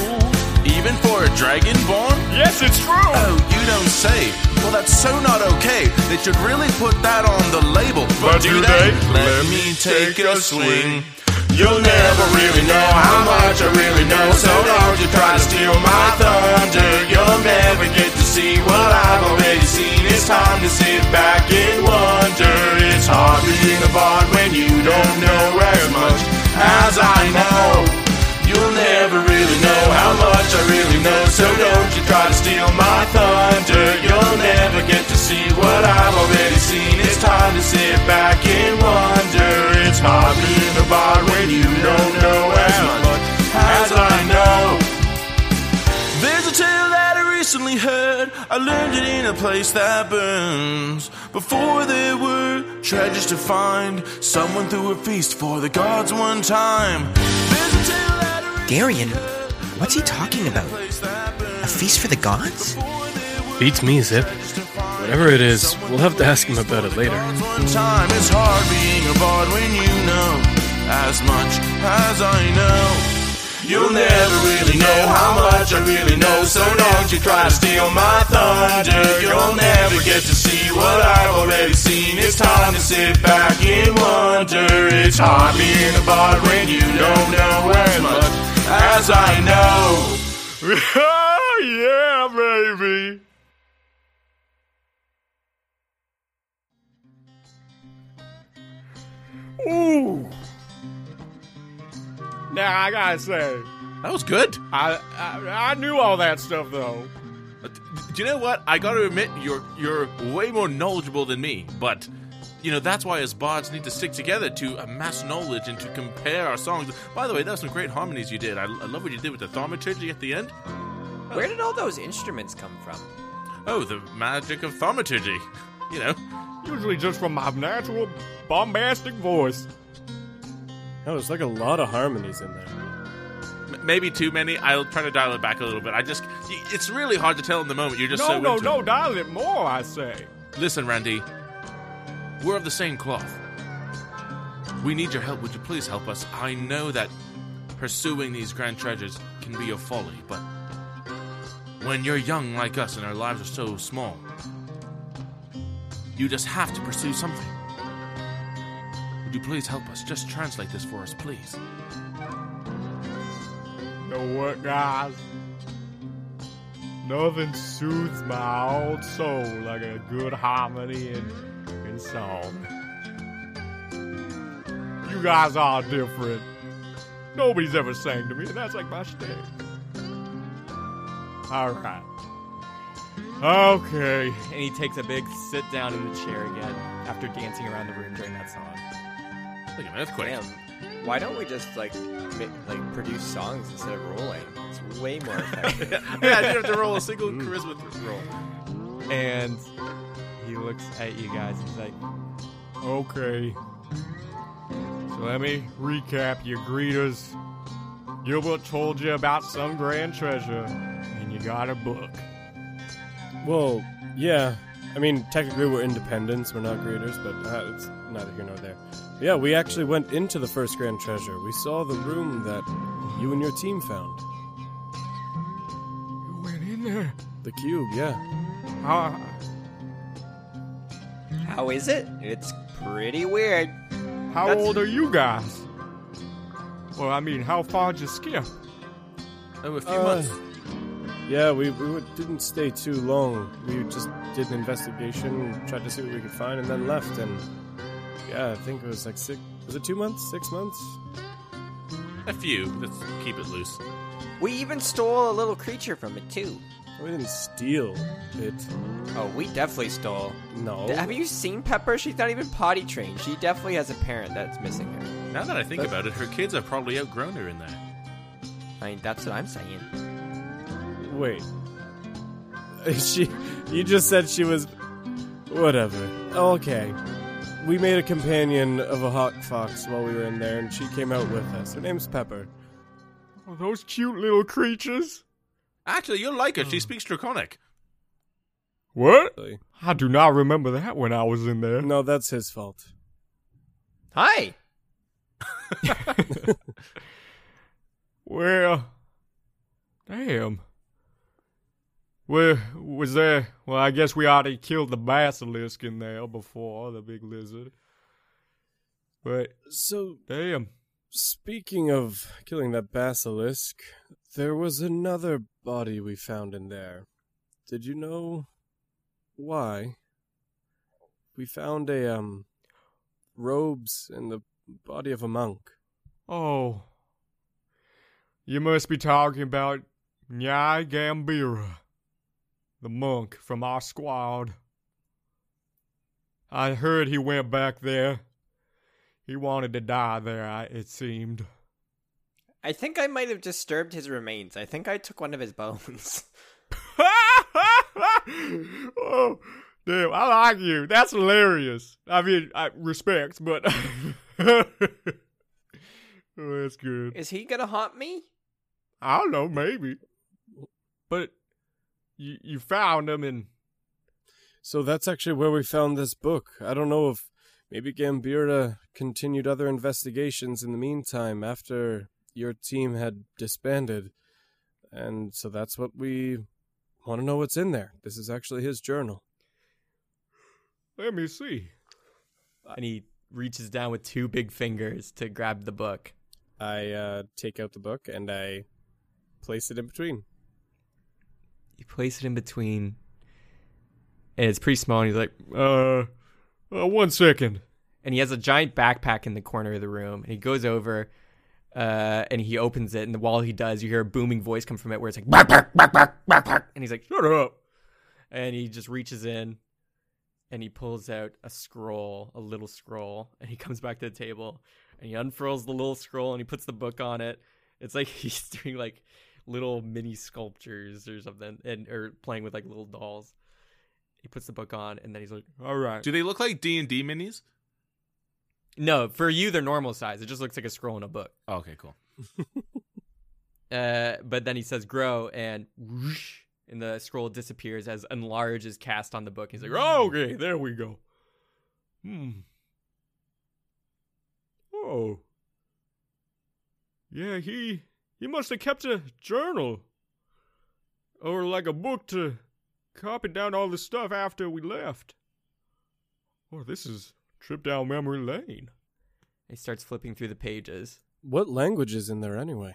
Even for a dragonborn? Yes, it's true. Oh, you don't say. Well, that's so not okay. They should really put that on the label. But do they? Let me take a swing. You'll never really know how much I really know, so don't you try to steal my thunder. You'll never get to see what I've already seen. It's time to sit back and wonder. It's hard being a bard when you don't know as much as I know. You'll never really know how much I really know, so don't you try to steal my thunder. You'll never get to see what I've already seen. It's time to sit back and wonder. It's hard being a bard when you don't know as much as I know. There's a tale that I recently heard. I learned it in a place that burns. Before there were treasures to find, someone threw a feast for the gods one time. There's a tale that I recently Darian, what's he talking about? A feast for the gods? Beats me, Zip. Whatever it is, we'll have to ask him about it later. One time it's hard being a bard when you know as much as I know. You'll never really know how much I really know, so don't you try to steal my thunder. You'll never get to see what I've already seen. It's time to sit back and wonder. It's hard being a bard when you don't know as much as I know. yeah, baby. Ooh. Now I gotta say, That was good. I, I I knew all that stuff though. Uh, Do you know what? I got to admit, you're you're way more knowledgeable than me. But you know that's why as bards need to stick together to amass knowledge and to compare our songs. By the way, that was some great harmonies you did. I, I love what you did with the thaumaturgy at the end. Where did all those instruments come from? Oh, the magic of thaumaturgy. You know, Usually just from my natural bombastic voice. No, there's like a lot of harmonies in there. M- maybe too many. I'll try to dial it back a little bit. I just, it's really hard to tell in the moment. You're just No, so no, no, it. dial it more, I say. Listen, Randy, we're of the same cloth. We need your help. Would you please help us? I know that pursuing these grand treasures can be a folly, but when you're young like us and our lives are so small, you just have to pursue something. Would you please help us? Just translate this for us, please. know what, guys? Nothing soothes my old soul like a good harmony in, in song. You guys are different. Nobody's ever sang to me, and that's like my shtick. All right. Okay. And he takes a big sit down in the chair again after dancing around the room during that song. Like an earthquake. Damn. Why don't we just like ma- like produce songs instead of rolling? It's way more effective. yeah, you have to roll a single charisma th- roll. And he looks at you guys and he's like, Okay. So let me recap your greeters. Gilbert told you about some grand treasure, and you got a book. Well, yeah. I mean, technically we're independents, we're not greeters, but uh, it's neither here nor there. Yeah, we actually went into the first grand treasure. We saw the room that you and your team found. You went in there. The cube, yeah. How, How is it? It's pretty weird. how That's- old are you guys? Well, I mean, how far did you skip? Oh, a few Uh, months. Yeah, we, we didn't stay too long. We just did an investigation, tried to see what we could find, and then left. And yeah, I think it was like six. Was it two months? Six months? A few. Let's keep it loose. We even stole a little creature from it too. We didn't steal it. Oh, we definitely stole. No. Have you seen Pepper? She's not even potty trained. She definitely has a parent that's missing her. Now that I think That's- about it, her kids have probably outgrown her in that. I mean, that's what I'm saying. Wait. She. You just said she was. Whatever. Okay. We made a companion of a hawk fox while we were in there, and she came out with us. Her name's Pepper. Oh, those cute little creatures. Actually, you'll like her. She hmm. speaks Draconic. What? I do not remember that when I was in there. No, that's his fault. Hi. Well, damn. Well, was there? Well, I guess we already killed the basilisk in there before the big lizard. But So, damn, speaking of killing that basilisk, there was another body we found in there. Did you know why? We found a, um, robes in the body of a monk. oh, you must be talking about Nyai Gambira, the monk from our squad. I heard he went back there. He wanted to die there. It seemed. I think I might have disturbed his remains. I think I took one of his bones. oh, damn! I like you. That's hilarious. I mean, I respect, but oh, that's good. Is he gonna haunt me? I don't know, maybe, but you you found them and So that's actually where we found this book. I don't know if maybe Gambira continued other investigations in the meantime after your team had disbanded. And so that's what we want to know what's in there. This is actually his journal. let me see. and he reaches down with two big fingers to grab the book. I uh, take out the book and I place it in between. You place it in between, and it's pretty small. And he's like, Uh, uh one second. and he has a giant backpack in the corner of the room. And he goes over, uh, and he opens it. And while he does, you hear a booming voice come from it, where it's like, bark, bark, bark, bark, bark, bark. and he's like, Shut up. and he just reaches in, and he pulls out a scroll, a little scroll, and he comes back to the table, and he unfurls the little scroll, and he puts the book on it. It's like he's doing like little mini sculptures or something, and or playing with like little dolls. He puts the book on, and then he's like, All right. Do they look like D and D minis? No, for you they're normal size. It just looks like a scroll in a book. Oh, okay, cool. Uh, but then he says grow and whoosh, and the scroll disappears as enlarge is cast on the book. He's like, Oh, okay, there we go. Hmm. Oh. Yeah, he he must have kept a journal. Or like a book to copy down all the stuff after we left. Oh, this is trip down memory lane. he starts flipping through the pages. What language is in there anyway?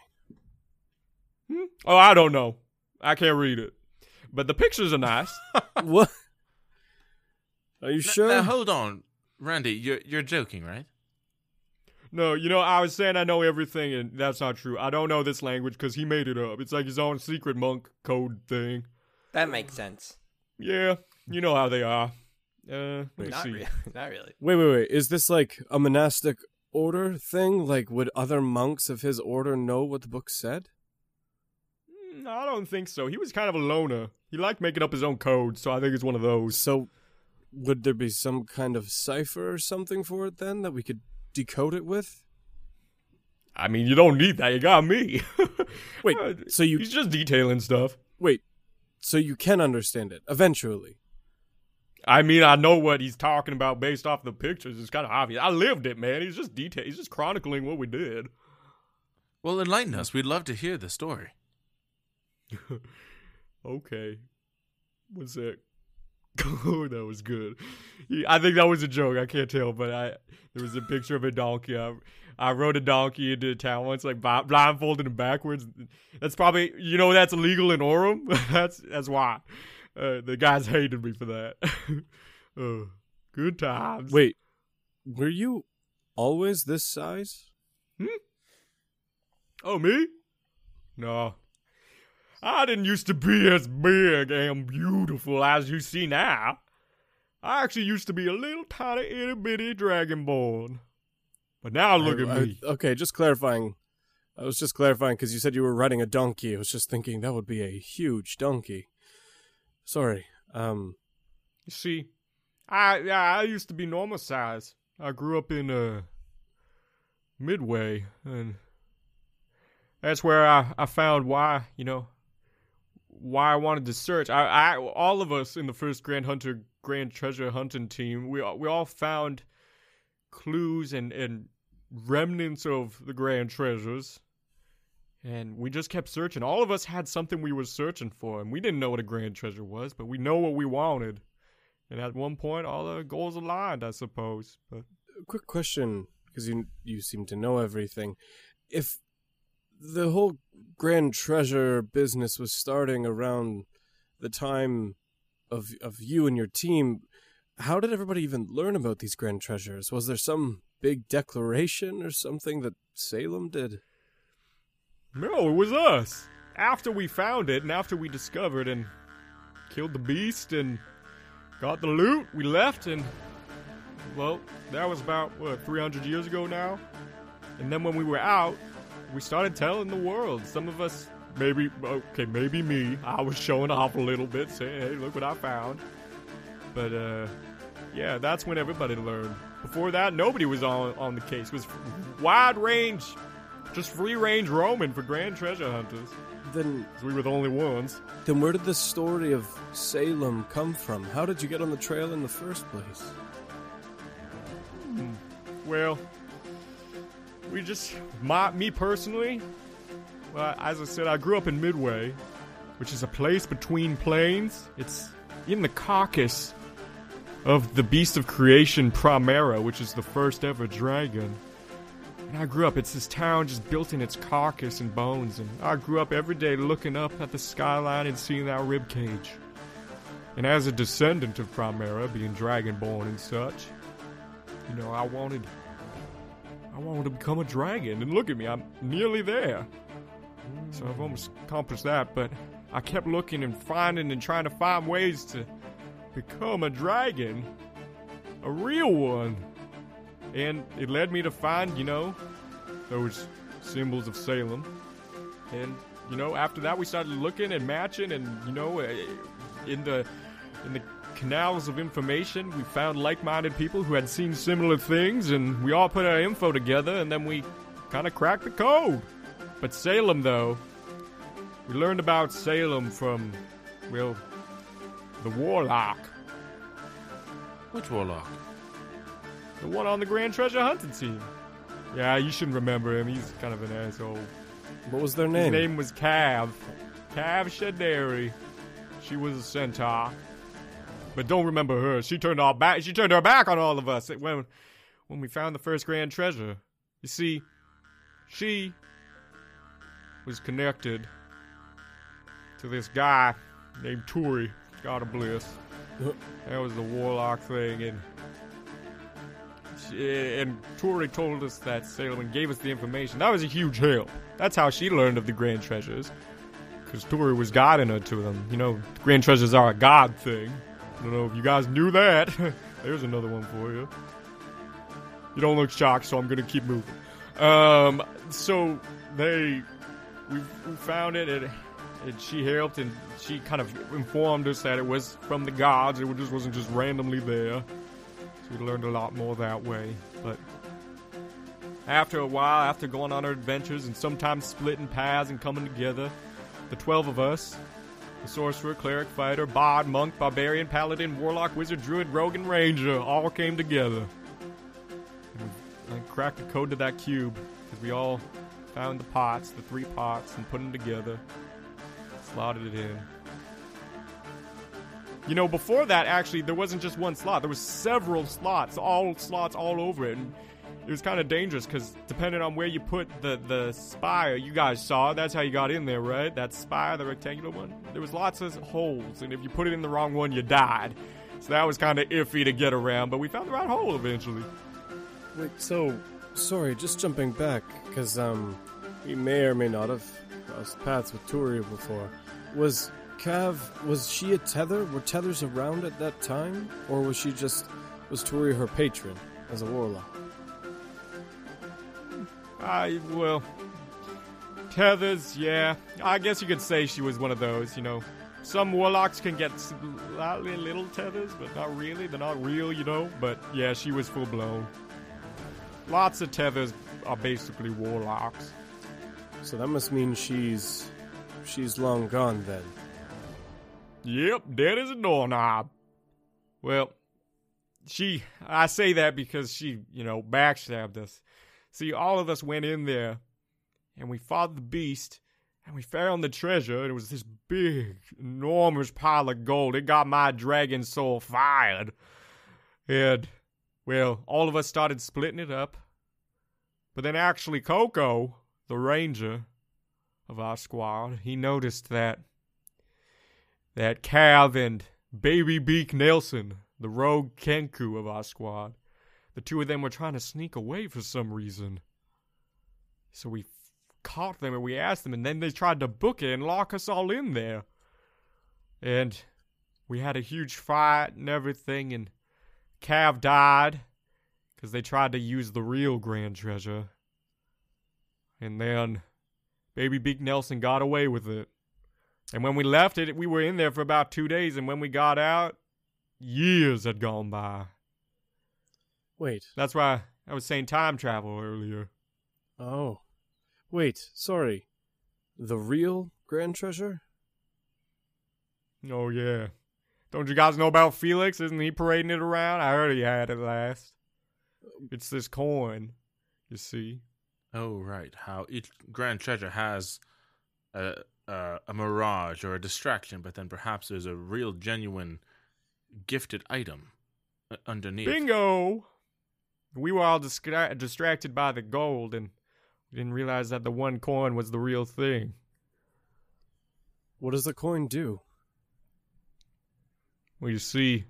Hmm? Oh, I don't know. I can't read it. But the pictures are nice. what? Are you N- sure? Now, hold on, Randy. You're you're joking, right? No, you know, I was saying I know everything, and that's not true. I don't know this language because he made it up. It's like his own secret monk code thing. That makes sense. Yeah, you know how they are. Uh, let me Not see. really. Not really. Wait, wait, wait. Is this like a monastic order thing? Like, would other monks of his order know what the book said? Mm, I don't think so. He was kind of a loner. He liked making up his own code, so I think it's one of those. So, would there be some kind of cipher or something for it then that we could decode it with? I mean, you don't need that. You got me. Wait, Uh, so you He's just detailing stuff. wait, so you can understand it eventually? I mean, I know what he's talking about based off the pictures. It's kind of obvious. I lived it, man. He's just detail. He's just chronicling what we did. Well, enlighten us. We'd love to hear the story. Okay. One sec. Oh, that was good. I think that was a joke. I can't tell, but I there was a picture of a donkey. I, I rode a donkey into town once, like blindfolded and backwards. That's probably you know that's illegal in Aurum. that's that's why uh, the guys hated me for that. uh, good times. Wait, were you always this size? Hmm? Oh, me? No. I didn't used to be as big and beautiful as you see now. I actually used to be a little tiny itty bitty dragonborn. But now look I- at I- me. okay, just clarifying. I was just clarifying because you said you were riding a donkey. I was just thinking that would be a huge donkey. Sorry. Um. You see, I yeah, I used to be normal size. I grew up in uh Midway, and that's where I I found why you know why I wanted to search. I I all of us in the first Grand Hunter Grand Treasure hunting team, we we all found clues and and remnants of the grand treasures. And we just kept searching. All of us had something we were searching for, and we didn't know what a grand treasure was, but we know what we wanted. And at one point, all the goals aligned, I suppose. But quick question because you you seem to know everything. If the whole grand treasure business was starting around the time of of you and your team, how did everybody even learn about these grand treasures? Was there some big declaration or something that Salem did? no, it was us. After we found it, and after we discovered and killed the beast and got the loot, we left, and well, that was about what 300 years ago now. And then when we were out, we started telling the world. Some of us, maybe, okay, maybe me, I was showing off a little bit, saying, "Hey, look what I found." But uh, yeah, that's when everybody learned. Before that, nobody was on on the case. It was wide range, just free range roaming for grand treasure hunters. Then we were the only ones. then where did the story of Salem come from? How did you get on the trail in the first place? Well, we just my me personally. Well, as I said, I grew up in Midway, which is a place between plains. It's in the carcass of the beast of creation Primera, which is the first ever dragon. And I grew up, it's this town just built in its carcass and bones, and I grew up every day looking up at the skyline and seeing that rib cage. And as a descendant of Primera, being dragonborn and such, you know, I wanted I wanted to become a dragon, and look at me, I'm nearly there. So I've almost accomplished that, but I kept looking and finding and trying to find ways to become a dragon. A real one. And it led me to find, you know, those symbols of Salem. And, you know, after that we started looking and matching and, you know, eh, in the in the canals of information. We found like minded people who had seen similar things, and we all put our info together, and then we kind of cracked the code. But Salem, though, we learned about Salem from, well, the Warlock. Which warlock? The one on the Grand Treasure Hunting team. Yeah, you shouldn't remember him. He's kind of an asshole. What was their name? His name? was Cav. Cav Shadari. She was a centaur. But don't remember her. She turned our back she turned her back on all of us when when we found the first grand treasure. You see, she was connected to this guy named Turi. God of bliss. That was the warlock thing and she, and Tori told us that Salem gave us the information. That was a huge help. That's how she learned of the grand treasures. Because Tori was guiding her to them. You know, grand treasures are a god thing. I don't know if you guys knew that. There's another one for you. You don't look shocked, so I'm gonna keep moving. Um, so they, we, we found it, and, and she helped, and she kind of informed us that it was from the gods. It just wasn't just randomly there. So we learned a lot more that way. But after a while, after going on our adventures and sometimes splitting paths and coming together, the 12 of us the sorcerer, cleric, fighter, bard, monk, barbarian, paladin, warlock, wizard, druid, rogue, and ranger all came together. And cracked the code to that cube because we all found the pots, the three pots, and put them together, slotted it in. You know, before that, actually, there wasn't just one slot. There was several slots, all slots all over it, and it was kind of dangerous because depending on where you put the the spire, you guys saw that's how you got in there, right? That spire, the rectangular one. There was lots of holes, and if you put it in the wrong one, you died. So that was kind of iffy to get around, but we found the right hole eventually. Wait, so sorry, just jumping back because um, we may or may not have crossed paths with Turia before. Was Cav was she a tether? Were tethers around at that time, or was she just was Turia her patron as a warlock? I well, tethers, yeah. I guess you could say she was one of those. You know, some warlocks can get slightly little tethers, but not really. They're not real, you know. But yeah, she was full blown. Lots of tethers are basically warlocks. So that must mean she's she's long gone then. Yep, dead as a doorknob. Well, she, I say that because she, you know, backstabbed us. See, all of us went in there and we fought the beast and we found the treasure. And it was this big, enormous pile of gold. It got my dragon soul fired. And, well, all of us started splitting it up. But then actually, Coco, the ranger of our squad, he noticed that that Cav and Baby Beak Nelson, the rogue Kenku of our squad, the two of them were trying to sneak away for some reason. So we f- caught them and we asked them, and then they tried to book it and lock us all in there. And we had a huge fight and everything, and Cav died because they tried to use the real grand treasure. And then Baby Beak Nelson got away with it. And when we left it, we were in there for about two days, and when we got out, years had gone by. Wait. That's why I was saying time travel earlier. Oh. Wait, sorry. The real grand treasure? Oh, yeah. Don't you guys know about Felix? Isn't he parading it around? I heard he had it last. It's this coin, you see. Oh, right. How each grand treasure has a, a, a mirage or a distraction, but then perhaps there's a real, genuine, gifted item uh, underneath. Bingo! We were all distra- distracted by the gold, and we didn't realize that the one coin was the real thing. What does the coin do? Well, you see,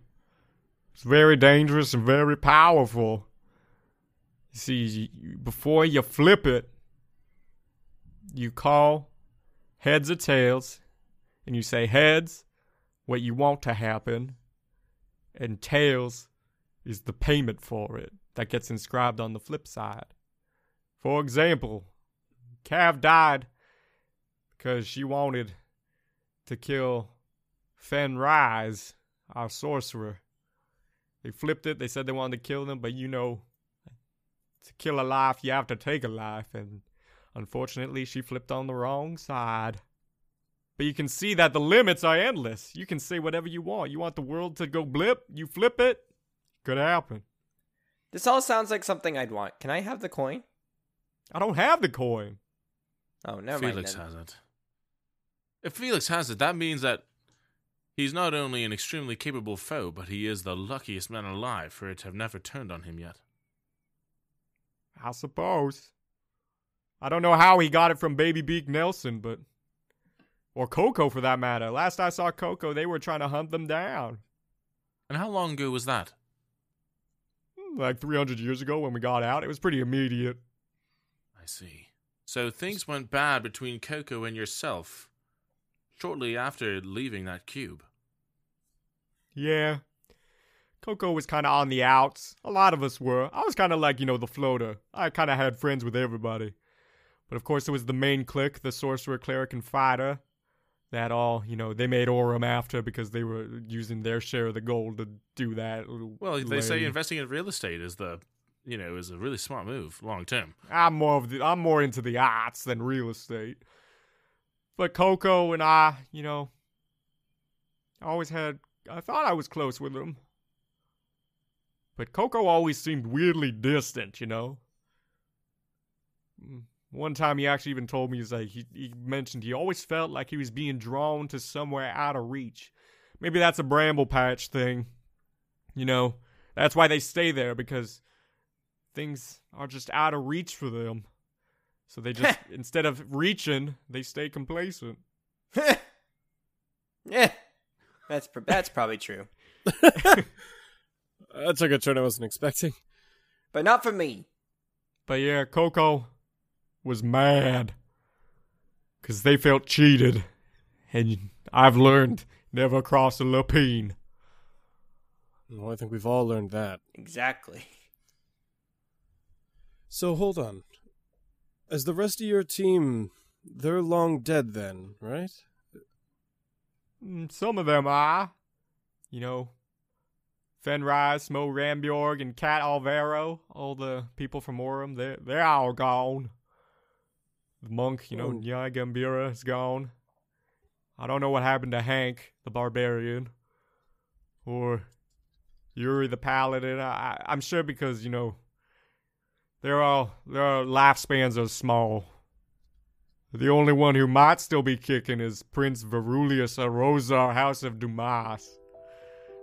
it's very dangerous and very powerful. You see, you, before you flip it, you call heads or tails, and you say heads, what you want to happen, and tails is the payment for it that gets inscribed on the flip side. For example, Cav died because she wanted to kill Fenris, our sorcerer. They flipped it. They said they wanted to kill them, but you know, to kill a life, you have to take a life, and unfortunately, she flipped on the wrong side. But you can see that the limits are endless. You can say whatever you want. You want the world to go blip, you flip it, could happen. This all sounds like something I'd want. Can I have the coin? I don't have the coin. Oh, never Felix mind. Then. has it. If Felix has it, that means that he's not only an extremely capable foe, but he is the luckiest man alive for it to have never turned on him yet. I suppose. I don't know how he got it from Baby Beak Nelson, but. Or Coco for that matter. Last I saw Coco, they were trying to hunt them down. And how long ago was that? Like 300 years ago when we got out. It was pretty immediate. I see. So things went bad between Coco and yourself shortly after leaving that cube. Yeah. Coco was kind of on the outs. A lot of us were. I was kind of like, you know, the floater. I kind of had friends with everybody. But of course, it was the main clique, the sorcerer, cleric, and fighter. That all, you know, they made Aurum after because they were using their share of the gold to do that. Well, they say investing in real estate is the, you know, is a really smart move long term. I'm more of the, I'm more into the arts than real estate. But Coco and I, you know, I always had I thought I was close with him. But Coco always seemed weirdly distant, you know. Mm. One time he actually even told me he's like he, he mentioned he always felt like he was being drawn to somewhere out of reach. Maybe that's a bramble patch thing. You know, that's why they stay there because things are just out of reach for them. So they just instead of reaching, they stay complacent. yeah, that's pr- that's probably true, That took a turn I wasn't expecting. but not for me. But yeah, Coco was mad because they felt cheated, and I've learned never cross a lapine. Well, I think we've all learned that. Exactly. So hold on. As the rest of your team, they're long dead then, right? Mm, Some of them are, you know, Fenris, Mo Rambjorg, and Cat Alvaro. All the people from Aurum, they're they're all gone. The monk, you know, Oh. Nyai Gambira is gone. I don't know what happened to Hank, the barbarian, or Yuri the paladin. I, I, I'm sure because you know they're all their lifespans are small. The only one who might still be kicking is Prince Verulius Arozar, House of Dumas.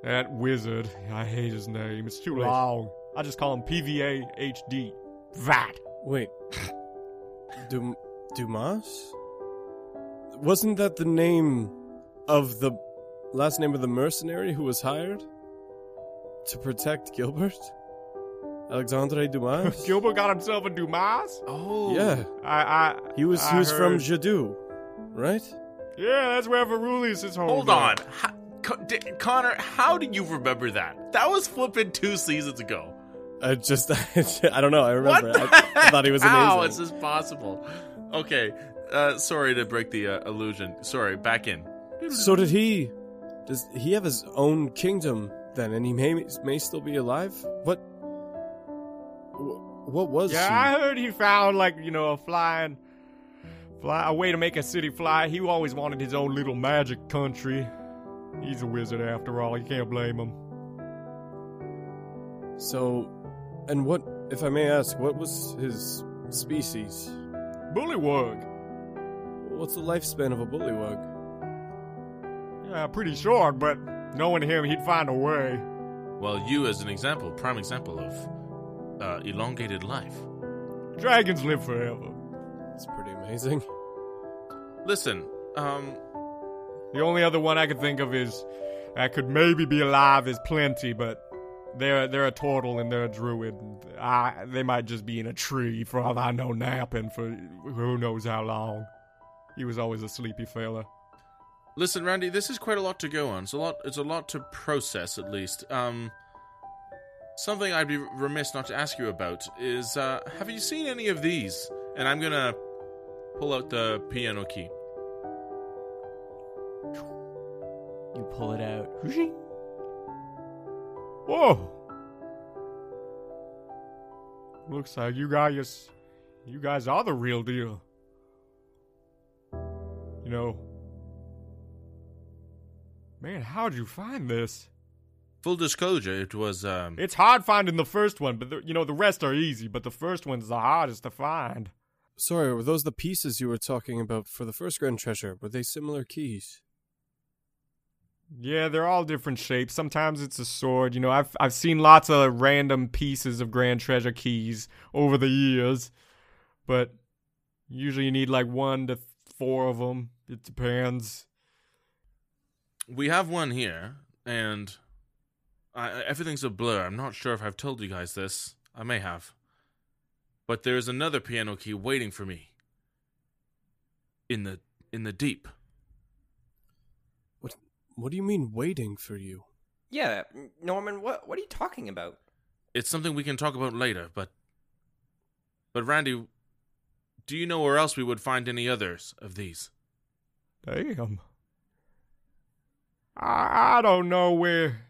That wizard. I hate his name. It's too Wait. long. I just call him PVA HD. VAT. Wait. Dum- Dumas? Wasn't that the name of the last name of the mercenary who was hired to protect Gilbert? Alexandre Dumas? Gilbert got himself a Dumas? Oh, Yeah, I, I. he was I he was from heard- Jadou, right? Yeah, that's where Verulius is home. Hold on, How, Co- D- Connor. How do you remember that? That was flipping two seasons ago. I just I don't know. I What remember. the I, I thought he was How amazing. is this possible? Okay, uh, sorry to break the uh, illusion. Sorry, back in. So did he? Does he have his own kingdom then? And he may may still be alive. What? What was Yeah, he? I heard he found like you know a flying, fly a way to make a city fly. He always wanted his own little magic country. He's a wizard after all. You can't blame him. So, and what, if I may ask, what was his species? Bullywug. What's the lifespan of a bullywug? Yeah, pretty short, but knowing him, he'd find a way. Well, you as an example, prime example of uh, elongated life. Dragons live forever. It's pretty amazing. Listen, um, The only other one I could think of is that could maybe be alive is plenty, but they're they're a turtle and they're a druid. I, they might just be in a tree for all I know, napping for who knows how long. He was always a sleepy fella. listen, Randy. This is quite a lot to go on. It's a lot. It's a lot to process, at least. Um, something I'd be remiss not to ask you about is: uh, Have you seen any of these? And I'm gonna pull out the piano key. You pull it out. Whoa. Looks like you guys, you guys are the real deal. You know, man, how'd you find this? Full disclosure, it was um It's hard finding the first one, but the, you know the rest are easy. But the first one's the hardest to find. Sorry, were those the pieces you were talking about for the first grand treasure? Were they similar keys? Yeah, they're all different shapes. Sometimes it's a sword. You know, I've I've seen lots of random pieces of grand treasure keys over the years, but usually you need like one to four of them. It depends. we have one here and I, everything's a blur. I'm not sure if I've told you guys this. I may have. But there's another piano key waiting for me. In the in the deep. What What do you mean waiting for you? Yeah, Norman, what what are you talking about? It's something we can talk about later, but But Randy, do you know where else we would find any others of these? Damn. I I don't know where.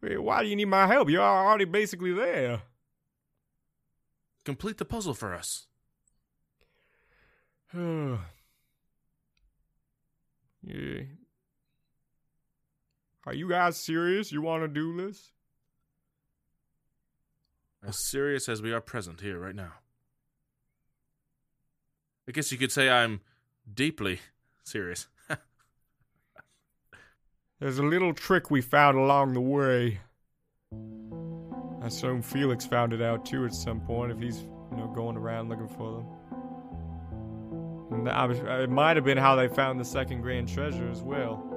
where- Why do you need my help? You're already basically there. Complete the puzzle for us. yeah. Are you guys serious? You want to do this? As serious as we are present here right now. I guess you could say I'm deeply serious. There's a little trick we found along the way. I assume Felix found it out too at some point if he's, you know, going around looking for them. And was, it might have been how they found the second grand treasure as well.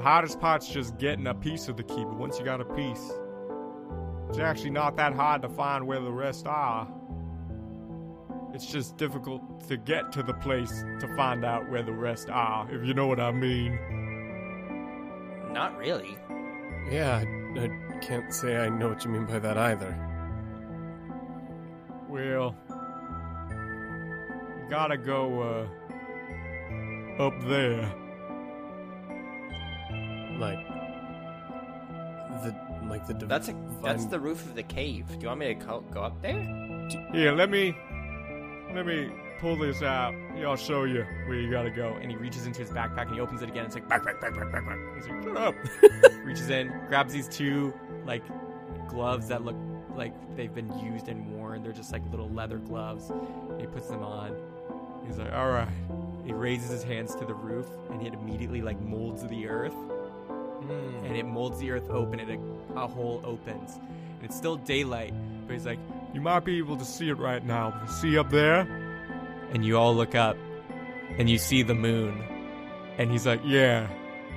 The hardest part's just getting a piece of the key, but once you got a piece, it's actually not that hard to find where the rest are. It's just difficult to get to the place to find out where the rest are, if you know what I mean. Not really. Yeah, I, I can't say I know what you mean by that either. Well, gotta go uh, up there. Like the like the That's a, that's the roof of the cave. Do you want me to co- go up there? Here, let me let me pull this out. Yeah, I'll show you where you gotta go. And he reaches into his backpack and he opens it again. It's like backpack, backpack, backpack. He's like, Shut up. reaches in, grabs these two like gloves that look like they've been used and worn. They're just like little leather gloves. And he puts them on. He's like, all right. He raises his hands to the roof and it immediately like molds the earth. Mm. And it molds the earth open and a, a hole opens. And it's still daylight, but he's like, You might be able to see it right now. But you see up there? and you all look up and you see the moon. And he's like, Yeah,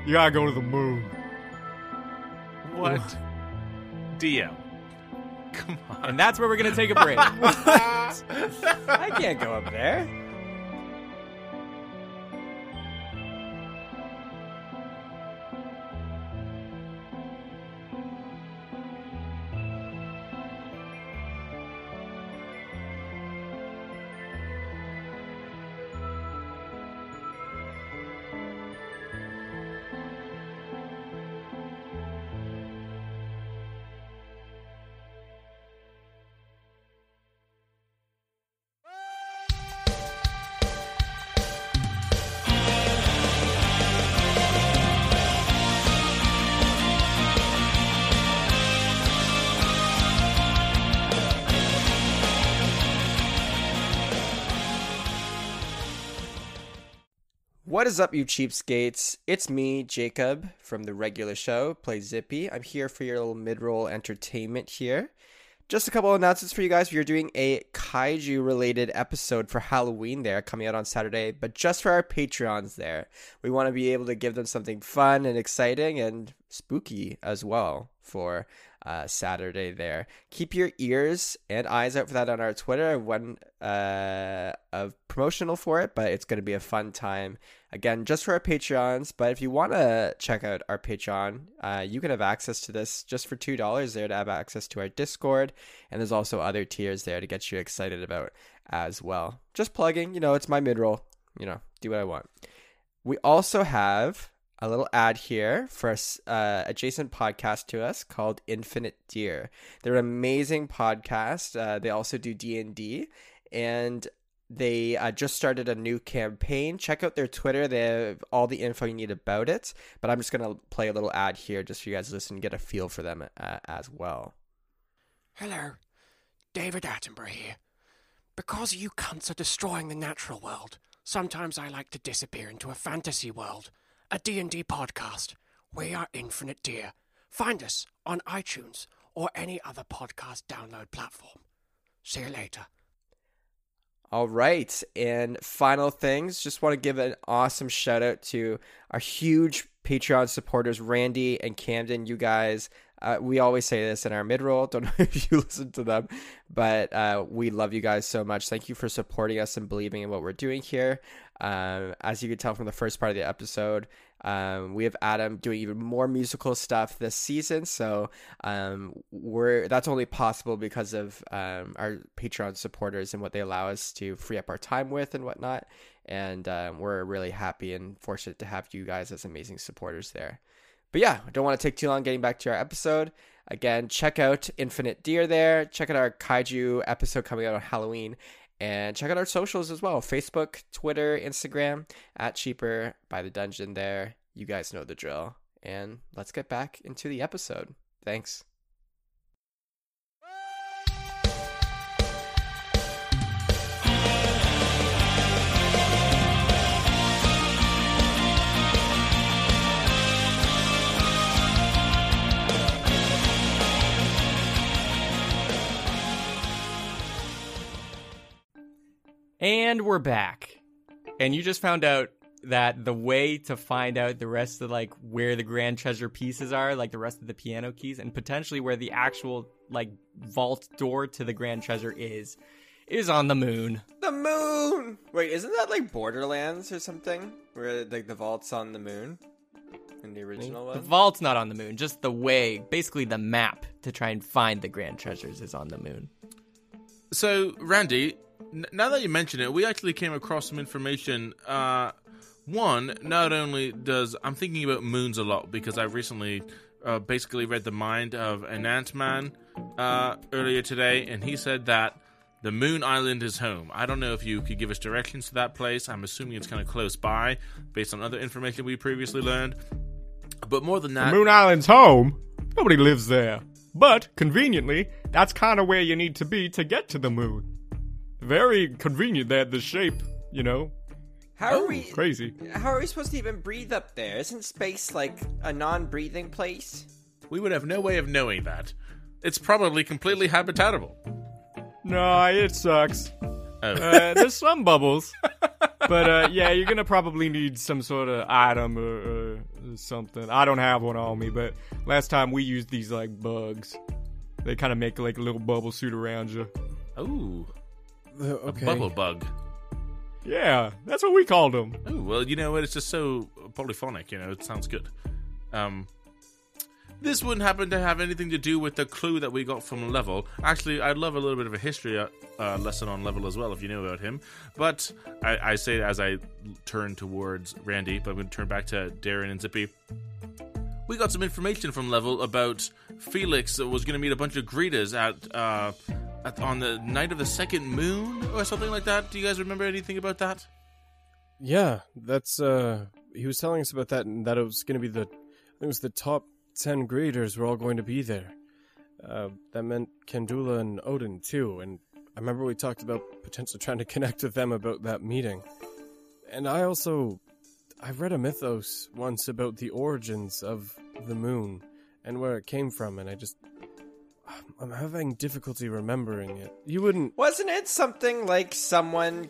you gotta go to the moon. What? DM. Come on. And that's where we're gonna take a break. I can't go up there. What is up, you cheapskates? It's me, Jacob, from the regular show, Play Zippy. I'm here for your little mid roll entertainment here. Just a couple of announcements for you guys. We are doing a kaiju related episode for Halloween there coming out on Saturday, but just for our Patreons there. We want to be able to give them something fun and exciting and spooky as well for uh, Saturday there. Keep your ears and eyes out for that on our Twitter. One uh, of promotional for it, but it's going to be a fun time. Again, just for our Patreons. But if you want to check out our Patreon, uh, you can have access to this just for two dollars there to have access to our Discord, and there's also other tiers there to get you excited about as well. Just plugging, you know, it's my mid roll. You know, do what I want. We also have a little ad here for a uh, adjacent podcast to us called Infinite Deer. They're an amazing podcast. Uh, they also do D and D, and they uh, just started a new campaign. Check out their Twitter; they have all the info you need about it. But I'm just gonna play a little ad here, just for you guys to listen, and get a feel for them uh, as well. Hello, David Attenborough here. Because you cunts are destroying the natural world, sometimes I like to disappear into a fantasy world. A D&D podcast. We are Infinite Deer. Find us on iTunes or any other podcast download platform. See you later. All right. And final things, just want to give an awesome shout out to our huge Patreon supporters, Randy and Camden. You guys, uh, we always say this in our mid roll. Don't know if you listen to them, but uh, we love you guys so much. Thank you for supporting us and believing in what we're doing here. Um, as you can tell from the first part of the episode, um, we have Adam doing even more musical stuff this season. So um, we're that's only possible because of um, our Patreon supporters and what they allow us to free up our time with and whatnot. And um, we're really happy and fortunate to have you guys as amazing supporters there. But yeah, I don't want to take too long getting back to our episode. Again, check out Infinite Deer there. Check out our Kaiju episode coming out on Halloween. And check out our socials as well Facebook, Twitter, Instagram, at Cheaper by the Dungeon there. You guys know the drill. And let's get back into the episode. Thanks. And we're back. And you just found out that the way to find out the rest of like where the grand treasure pieces are, like the rest of the piano keys, and potentially where the actual like vault door to the grand treasure is, is on the moon. The moon! Wait, isn't that like Borderlands or something? Where like the vault's on the moon? In the original The one? vault's not on the moon, just the way, basically the map to try and find the grand treasures is on the moon. So, Randy, n- now that you mention it, we actually came across some information. Uh, one, not only does I'm thinking about moons a lot because I recently uh, basically read the mind of an Ant Man uh, earlier today, and he said that the Moon Island is home. I don't know if you could give us directions to that place. I'm assuming it's kind of close by, based on other information we previously learned. But more than that, Moon Island's home. Nobody lives there. But, conveniently, that's kind of where you need to be to get to the moon. Very convenient that the shape, you know, How are we crazy. how are we supposed to even breathe up there? Isn't space like a non breathing place? we would have no way of knowing that. It's probably completely habitable. No, it sucks. Oh. Uh, there's some bubbles. But, uh, yeah, you're gonna probably need some sort of item or, or something. I don't have one on me, but last time we used these, like, bugs. They kind of make, like, a little bubble suit around you. Ooh, Uh, a bubble bug. Yeah, that's what we called them. Oh well, you know what? It's just so polyphonic. You know, it sounds good. Um, this wouldn't happen to have anything to do with the clue that we got from Level. Actually, I'd love a little bit of a history uh, uh, lesson on Level as well, if you know about him. But I, I say as I turn towards Randy, but I'm going to turn back to Darian and Zippy. We got some information from Level about Felix that was going to meet a bunch of greeters at, uh, at on the night of the second moon or something like that. Do you guys remember anything about that? Yeah, that's uh he was telling us about that and that it was going to be the it was the top 10 graders were all going to be there. Uh that meant Kendula and Odin too and I remember we talked about potentially trying to connect with them about that meeting. And I also I've read a mythos once about the origins of the moon and where it came from and I just I'm having difficulty remembering it. You wouldn't Wasn't it something like someone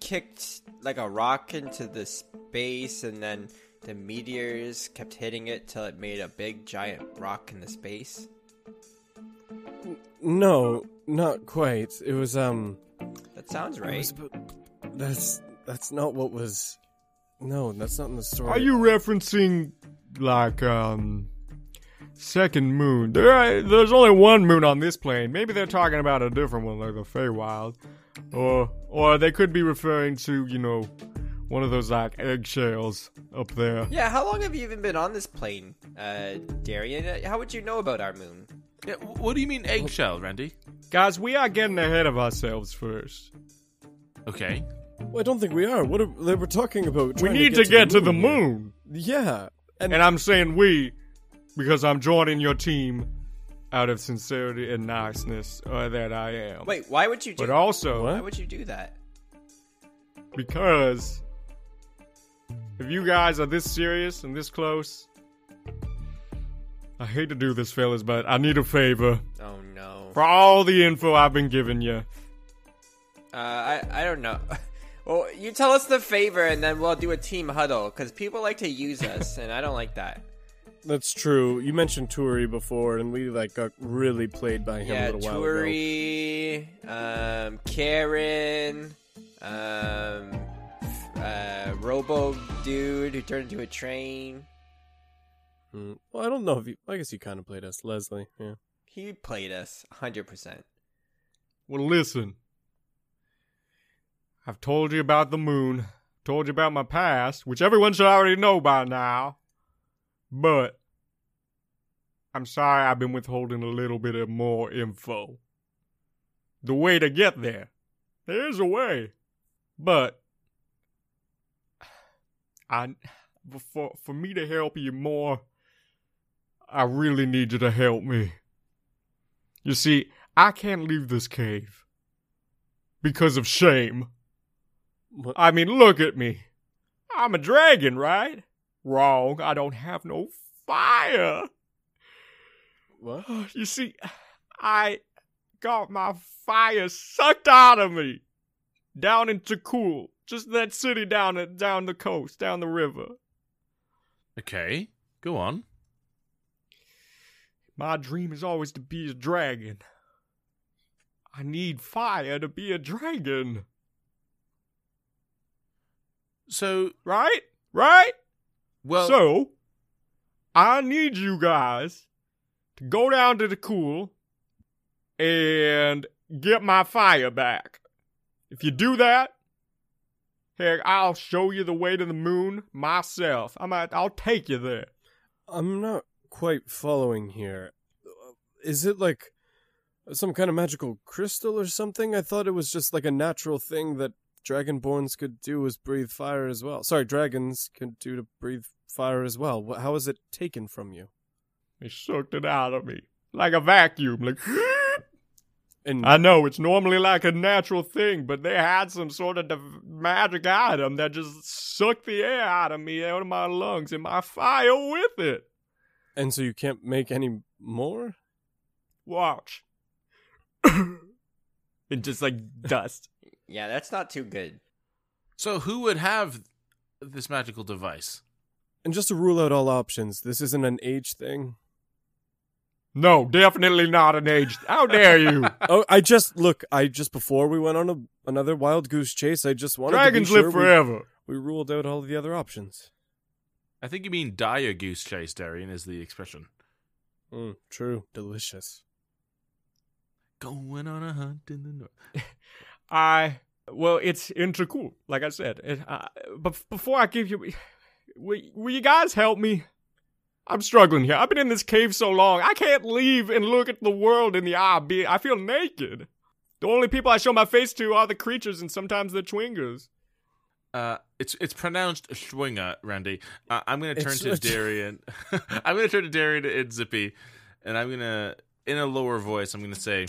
kicked like a rock into the space and then the meteors kept hitting it till it made a big giant rock in the space? No, not quite. It was um That sounds right. was that's that's not what was. No, that's not in the story. Are you referencing like um second moon? There, are- there's only one moon on this plane. Maybe they're talking about a different one, like the Feywild, or or they could be referring to you know one of those like eggshells up there. Yeah, how long have you even been on this plane, uh, Darian? Uh, How would you know about our moon? Yeah, what do you mean eggshell, Randy? Guys, we are getting ahead of ourselves first. Okay. Well, I don't think we are. What are, they were talking about? We need to get to the here. moon. Yeah, and, And I'm saying we because I'm joining your team out of sincerity and niceness uh, that I am. Wait, why would you do? But also why would you do that? because if you guys are this serious and this close, I hate to do this, fellas, but I need a favor Oh no. for all the info I've been giving you. Uh, I I don't know. Well, you tell us the favor, and then we'll do a team huddle because people like to use us, and I don't like that. That's true. You mentioned Turi before, and we like got really played by him yeah, a little while ago. Turi, um, Karen, um, uh, Robo dude who turned into a train. Hmm. Well, I don't know if you. I guess you kind of played us, Leslie. Yeah. He played us hundred percent. Well, listen. I've told you about the moon, told you about my past, which everyone should already know by now. But I'm sorry I've been withholding a little bit of more info. The way to get there. There's a way. But I for for me to help you more, I really need you to help me. You see, I can't leave this cave because of shame. What? I mean, look at me. I'm a dragon, right? Wrong. I don't have no fire. What? You see, I got my fire sucked out of me down in Takul, just that city down at, down the coast, down the river. Okay. Go on. My dream is always to be a dragon. I need fire to be a dragon, So, right? Right? well, so, I need you guys to go down to Takul and get my fire back. If you do that, heck, I'll show you the way to the moon myself. I'm at, I'll take you there. I'm not quite following here. Is it like some kind of magical crystal or something? I thought it was just like a natural thing that dragonborns could do is breathe fire as well. Sorry, dragons could do to breathe fire as well. How is it taken from you? They sucked it out of me like a vacuum, like. And I know it's normally like a natural thing, but they had some sort of div- magic item that just sucked the air out of me, out of my lungs, and my fire with it. and so you can't make any more? Watch. and just like dust. Yeah, that's not too good. so who would have this magical device? And just to rule out all options, this isn't an age thing. No, definitely not an age. How dare you? oh, I just look. I just before we went on a, another wild goose chase, I just wanted Dragons to be sure live we- forever. We, ruled out all the other options. I think you mean die a goose chase, Darian, is the expression. Mm, true, delicious. Going on a hunt in the north. I well, it's intercool. Like I said, it, uh, but before I give you, will, will you guys help me? I'm struggling here. I've been in this cave so long. I can't leave and look at the world in the eye. Be I feel naked. The only people I show my face to are the creatures and sometimes the twingers. Uh, it's it's pronounced Schwinga, Randy. Uh, I'm gonna turn It's- to Darian. I'm gonna turn to Darian and Zippy, and I'm gonna, in a lower voice, I'm gonna say,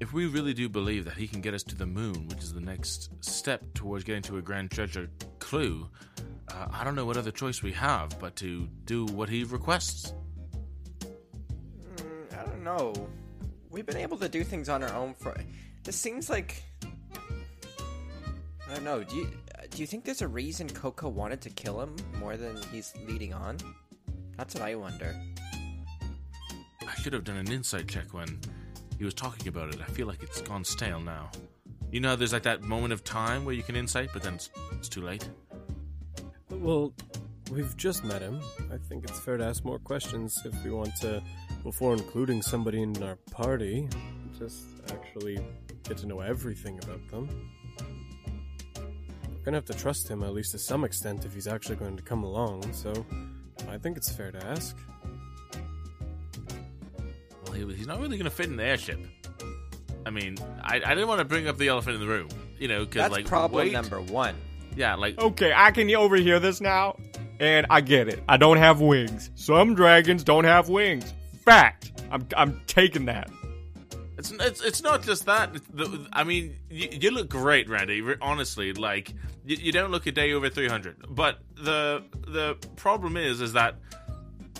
if we really do believe that he can get us to the moon, which is the next step towards getting to a grand treasure clue, uh, I don't know what other choice we have but to do what he requests. Mm, I don't know. We've been able to do things on our own for. This seems like. I don't know. Do you do you think there's a reason Coco wanted to kill him more than he's leading on? That's what I wonder. I should have done an insight check when he was talking about it. I feel like it's gone stale now. You know, there's like that moment of time where you can insight, but then it's, it's too late. Well, we've just met him. I think it's fair to ask more questions if we want to, before including somebody in our party. Just actually get to know everything about them. We're gonna have to trust him at least to some extent if he's actually going to come along. So, I think it's fair to ask. Well, he, he's not really going to fit in the airship. I mean, I, I didn't want to bring up the elephant in the room, you know, because That's like problem wait- number one. Yeah, like Okay, I can overhear this now, and I get it. I don't have wings. Some dragons don't have wings. Fact. I'm I'm taking that. It's it's, it's not just that. The, I mean, you, you look great, Randy. Honestly, like you, you don't look a day over three hundred. But the the problem is, is that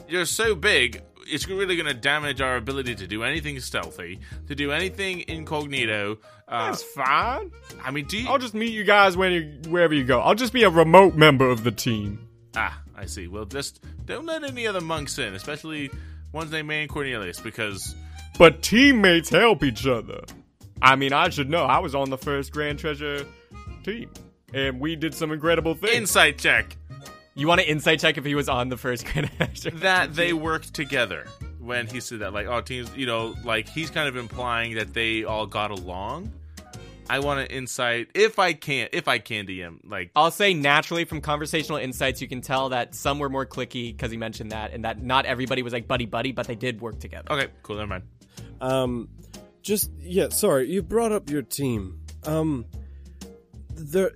you're so big. It's really going to damage our ability to do anything stealthy, to do anything incognito. Uh, That's fine. I mean, do you? I'll just meet you guys when you, wherever you go. I'll just be a remote member of the team. Ah, I see. Well, just don't let any other monks in, especially ones named Man Cornelius, because But teammates help each other. I mean, I should know. I was on the first Grand Treasure team, and we did some incredible things. insight check You want to insight check if he was on the first Grand Treasure? that they worked together when he said that. Like, oh, teams, you know, like he's kind of implying that they all got along. I want to insight if I can, if I can DM. Like, I'll say naturally from conversational insights, you can tell that some were more clicky because he mentioned that, and that not everybody was like buddy buddy, but they did work together. okay, cool, never mind. Um, just yeah. Sorry, you brought up your team. Um, there,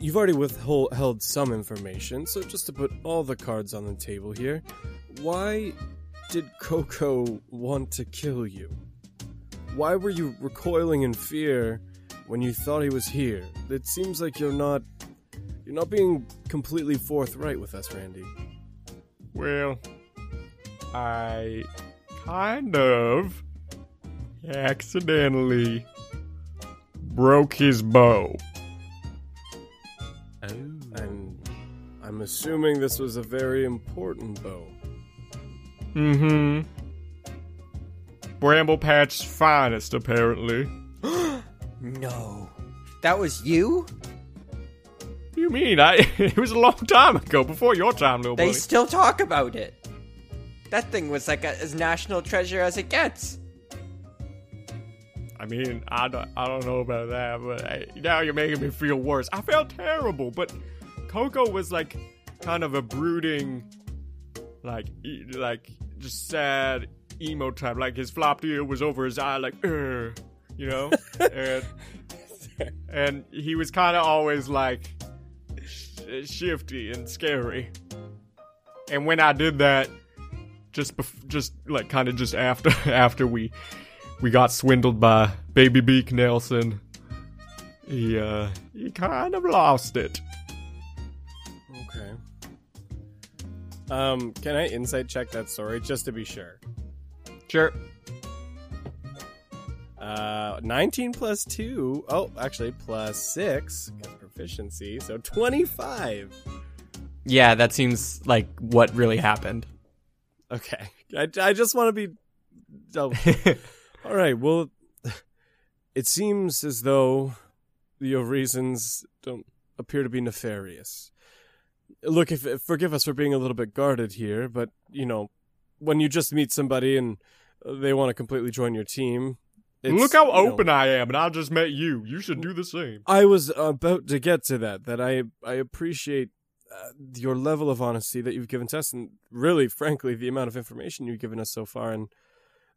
you've already withheld some information. So just to put all the cards on the table here, why did Coco want to kill you? Why were you recoiling in fear when you thought he was here? It seems like you're not. You're not being completely forthright with us, Randy. Well, I kind of accidentally broke his bow. I'm assuming this was a very important bow. Mm-hmm. Bramble Patch's finest, apparently. No. That was you? What do you mean? I it was a long time ago, before your time, little boy They buddy. still talk about it. That thing was like a, as national treasure as it gets. I mean, I don't, I don't know about that, but hey, now you're making me feel worse. I felt terrible, but Coco was like kind of a brooding, like, e- like just sad emo type. Like his flopped ear was over his eye, like, "Ugh," you know, and and he was kind of always like sh- shifty and scary. And when I did that, just bef- just like kind of just after after we we got swindled by Baby Beak Nelson. He uh he kind of lost it. Um, can I insight check that story just to be sure? Sure. Uh, 19 plus 2. Oh, actually, plus 6. Got proficiency, so 25. Yeah, that seems like what really happened. Okay. I, I just want to be. Oh. All right, well, it seems as though your reasons don't appear to be nefarious. Look, if, forgive us for being a little bit guarded here, but you know, when you just meet somebody and they want to completely join your team, it's, Look how you know- open I am, and I just met you. You should do the same. I was about to get to that. That I I appreciate uh, your level of honesty that you've given to us, and really, frankly, the amount of information you've given us so far. And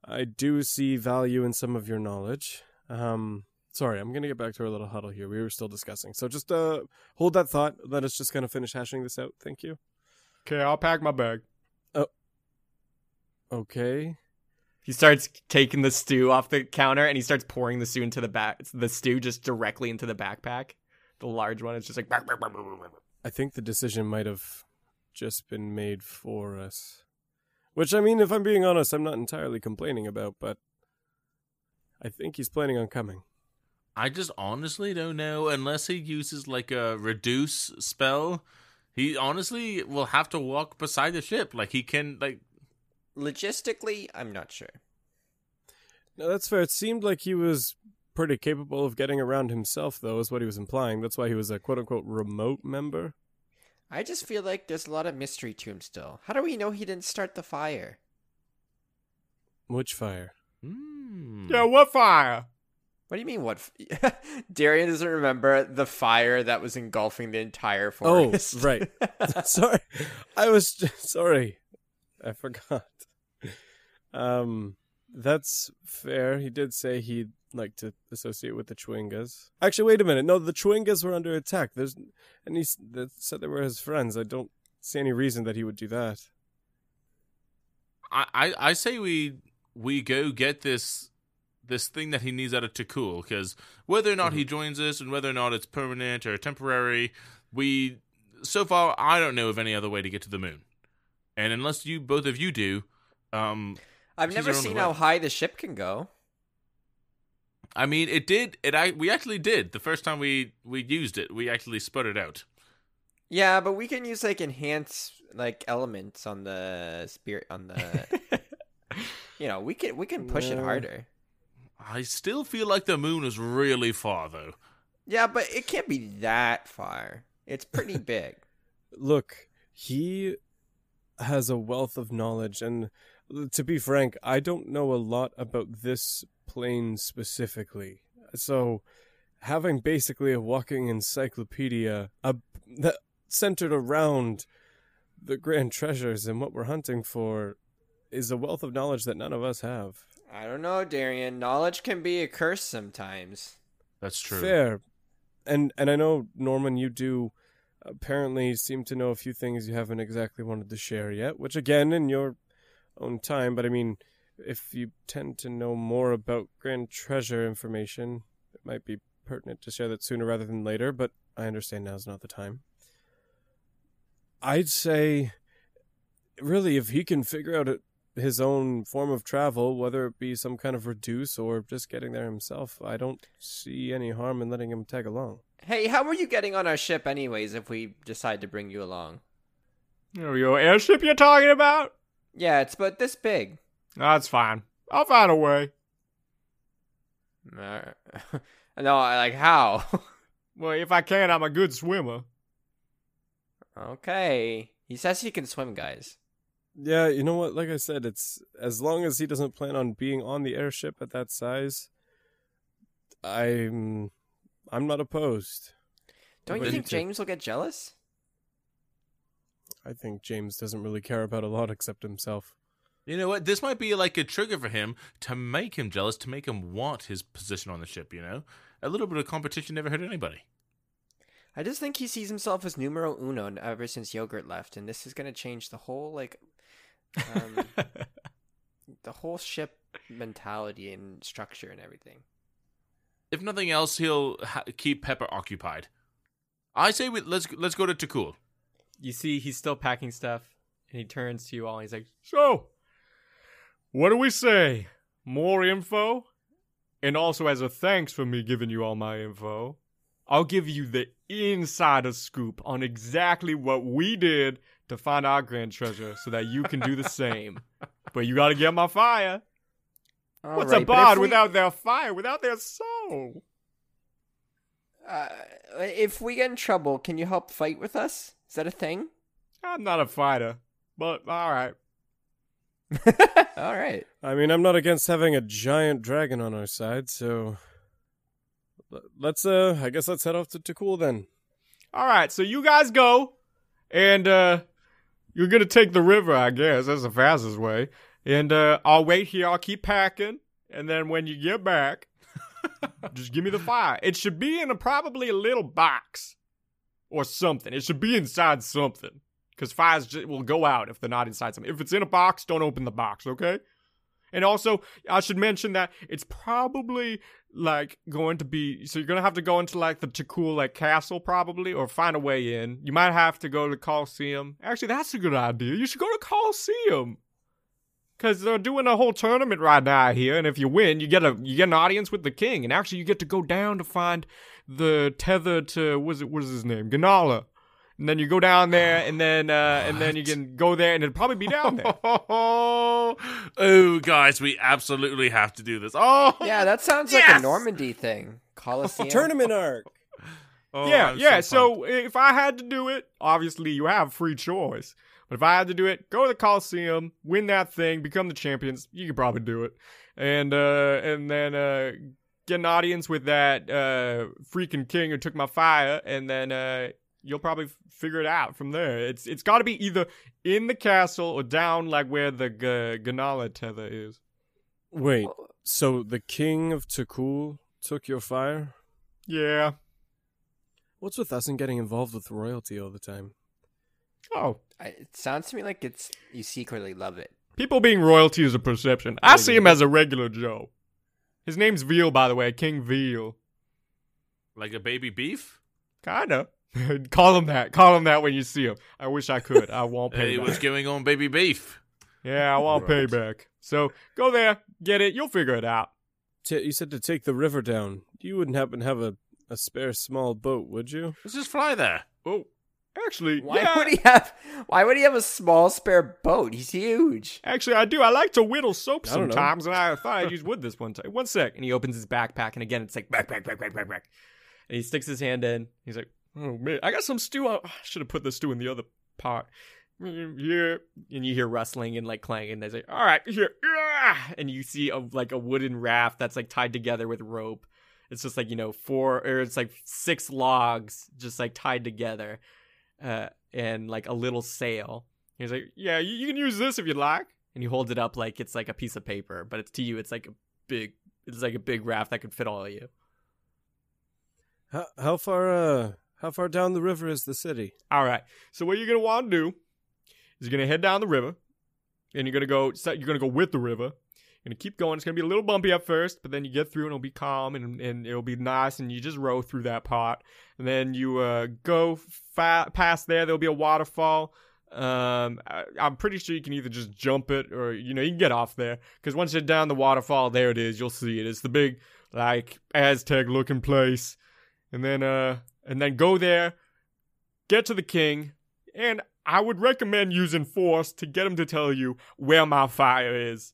I do see value in some of your knowledge. Um, sorry, I'm gonna get back to our little huddle here. We were still discussing, so just uh, hold that thought. Let us just kind of finish hashing this out. Thank you. Okay, I'll pack my bag. Oh. Okay. He starts taking the stew off the counter and he starts pouring the stew into the back the stew just directly into the backpack. The large one is just like I think the decision might have just been made for us. Which, I mean, if I'm being honest, I'm not entirely complaining about, but I think he's planning on coming. I just honestly don't know unless he uses like a reduce spell. He honestly will have to walk beside the ship. Like he can like Logistically, I'm not sure. No, that's fair. It seemed like he was pretty capable of getting around himself, though, is what he was implying. That's why he was a quote unquote remote member. I just feel like there's a lot of mystery to him still. How do we know he didn't start the fire? Which fire? hmm. Yeah, what fire? What do you mean? What? F- Darian doesn't remember the fire that was engulfing the entire forest. Oh, forest. right. sorry. I was j- sorry. I forgot. Um that's fair. He did say he'd like to associate with the Chewingas. Actually, wait a minute. No, the Chewingas were under attack. There's and he s- said they were his friends. I don't see any reason that he would do that. I, I, I say we we go get this this thing that he needs out of Takul because whether or not he joins us and whether or not it's permanent or temporary, we so far I don't know of any other way to get to the moon, and unless you both of you do, um, I've never seen how high the ship can go. I mean it did it I we actually did the first time we we used it we actually sput it out. Yeah, but we can use like enhance like elements on the spirit on the. you know, we can we can push it harder. I still feel like the moon is really far though. Yeah, but it can't be that far. It's pretty big. Look, he has a wealth of knowledge and to be frank, I don't know a lot about this plane specifically. So having basically a walking encyclopedia uh, that centered around the grand treasures and what we're hunting for is a wealth of knowledge that none of us have. I don't know, Darian. Knowledge can be a curse sometimes. That's true. Fair. And and I know Norman you do apparently seem to know a few things you haven't exactly wanted to share yet, which again in your own time, but I mean if you tend to know more about Grand Treasure information, it might be pertinent to share that sooner rather than later, but I understand now's not the time. I'd say really if he can figure out a, his own form of travel, whether it be some kind of reduce or just getting there himself, I don't see any harm in letting him tag along. Hey, how are you getting on our ship, anyways? If we decide to bring you along? Oh, your airship you're talking about? Yeah, it's about this big. That's fine. I'll find a way. Uh, no, like how? Well, if I can, I'm a good swimmer. okay. He says he can swim, guys. Yeah, you know what? Like I said, it's as long as he doesn't plan on being on the airship at that size, I'm I'm not opposed. Don't you think to- James will get jealous? I think James doesn't really care about a lot except himself. You know what? This might be like a trigger for him to make him jealous, to make him want his position on the ship, you know? A little bit of competition never hurt anybody. I just think he sees himself as numero uno ever since Yogurt left, and this is going to change the whole like, um, the whole ship mentality and structure and everything. If nothing else, he'll ha- keep Pepper occupied. I say we let's let's go to Takul. You see, he's still packing stuff, and he turns to you all. And he's like, So, what do we say? More info? And also, as a thanks for me giving you all my info, I'll give you the insider scoop on exactly what we did to find our grand treasure so that you can do the same. but you gotta get my fire. What's a bard we- without their fire, without their soul? Uh, if we get in trouble, can you help fight with us? Is that a thing? I'm not a fighter, but alright. All right. I mean, I'm not against having a giant dragon on our side, so let's uh I guess let's head off to Takul then. All right, so you guys go, and uh, you're gonna take the river, I guess. That's the fastest way. And uh, I'll wait here. I'll keep packing, and then when you get back, just give me the fire. It should be in a probably a little box or something. It should be inside something, because fires will go out if they're not inside something. If it's in a box, don't open the box, okay? And also, I should mention that it's probably like going to be so you're gonna have to go into like the Takul like castle probably or find a way in. You might have to go to Coliseum. Actually, that's a good idea. You should go to Coliseum. Cause they're doing a whole tournament right now here, and if you win, you get a you get an audience with the king, and actually you get to go down to find the tether to what's it what's his name Ganala, and then you go down there, and then uh, and then you can go there, and it'll probably be down there. oh, guys, we absolutely have to do this. Oh, Yeah, that sounds like a Normandy thing. Coliseum. Tournament arc. Oh, yeah, yeah. so So, if I had to do it, obviously you have free choice. But if I had to do it, go to the Coliseum, win that thing, become the champions. You could probably do it, and uh, and then uh, get an audience with that uh, freaking king who took my fire, and then uh, you'll probably f- figure it out from there. It's it's got to be either in the castle or down like where the G- Ganala tether is. Wait, oh. so the king of Takul took your fire? Yeah. What's with us and getting involved with royalty all the time? Oh, I, it sounds to me like it's you secretly love it. people being royalty is a perception. I see him as a regular Joe. His name's Veal, by the way, King Veal. Like a baby beef? Kinda. Call him that. Call him that when you see him. I wish I could. I won't pay He back. was giving on baby beef. Yeah, I want Right. payback. So go there, get it. You'll figure it out. T- you said to take the river down. You wouldn't happen to have a, a spare small boat, would you? Let's just fly there. Oh, actually, Why yeah. would he have? Why would he have a small spare boat? He's huge. Actually, I do. I like to whittle soap I sometimes, and I thought I'd use wood this one time. One sec. And he opens his backpack, and again, it's like back, back, back, back, back, back. And he sticks his hand in. He's like, "Oh man, I got some stew. I should have put the stew in the other pot." Here, and you hear rustling and like clanging. They say, "All right, here," and you see a like a wooden raft that's like tied together with rope. It's just like you know four or it's like six logs just like tied together, uh, and like a little sail. He's like, "Yeah, you, you can use this if you'd like." And he holds it up like it's like a piece of paper, but it's to you, it's like a big, it's like a big raft that could fit all of you. How how far uh how far down the river is the city? All right. So what you're gonna want to do is you're gonna head down the river, and you're gonna go. You're gonna go with the river. You're gonna keep going. It's gonna be a little bumpy at first, but then you get through, and it'll be calm, and and it'll be nice, and you just row through that part. And then you uh, go fa- past there. There'll be a waterfall. Um, I, I'm pretty sure you can either just jump it, or you know, you can get off there. Because once you're down the waterfall, there it is. You'll see it. It's the big like Aztec looking place. And then uh, and then go there get to the king, and I would recommend using force to get him to tell you where my fire is.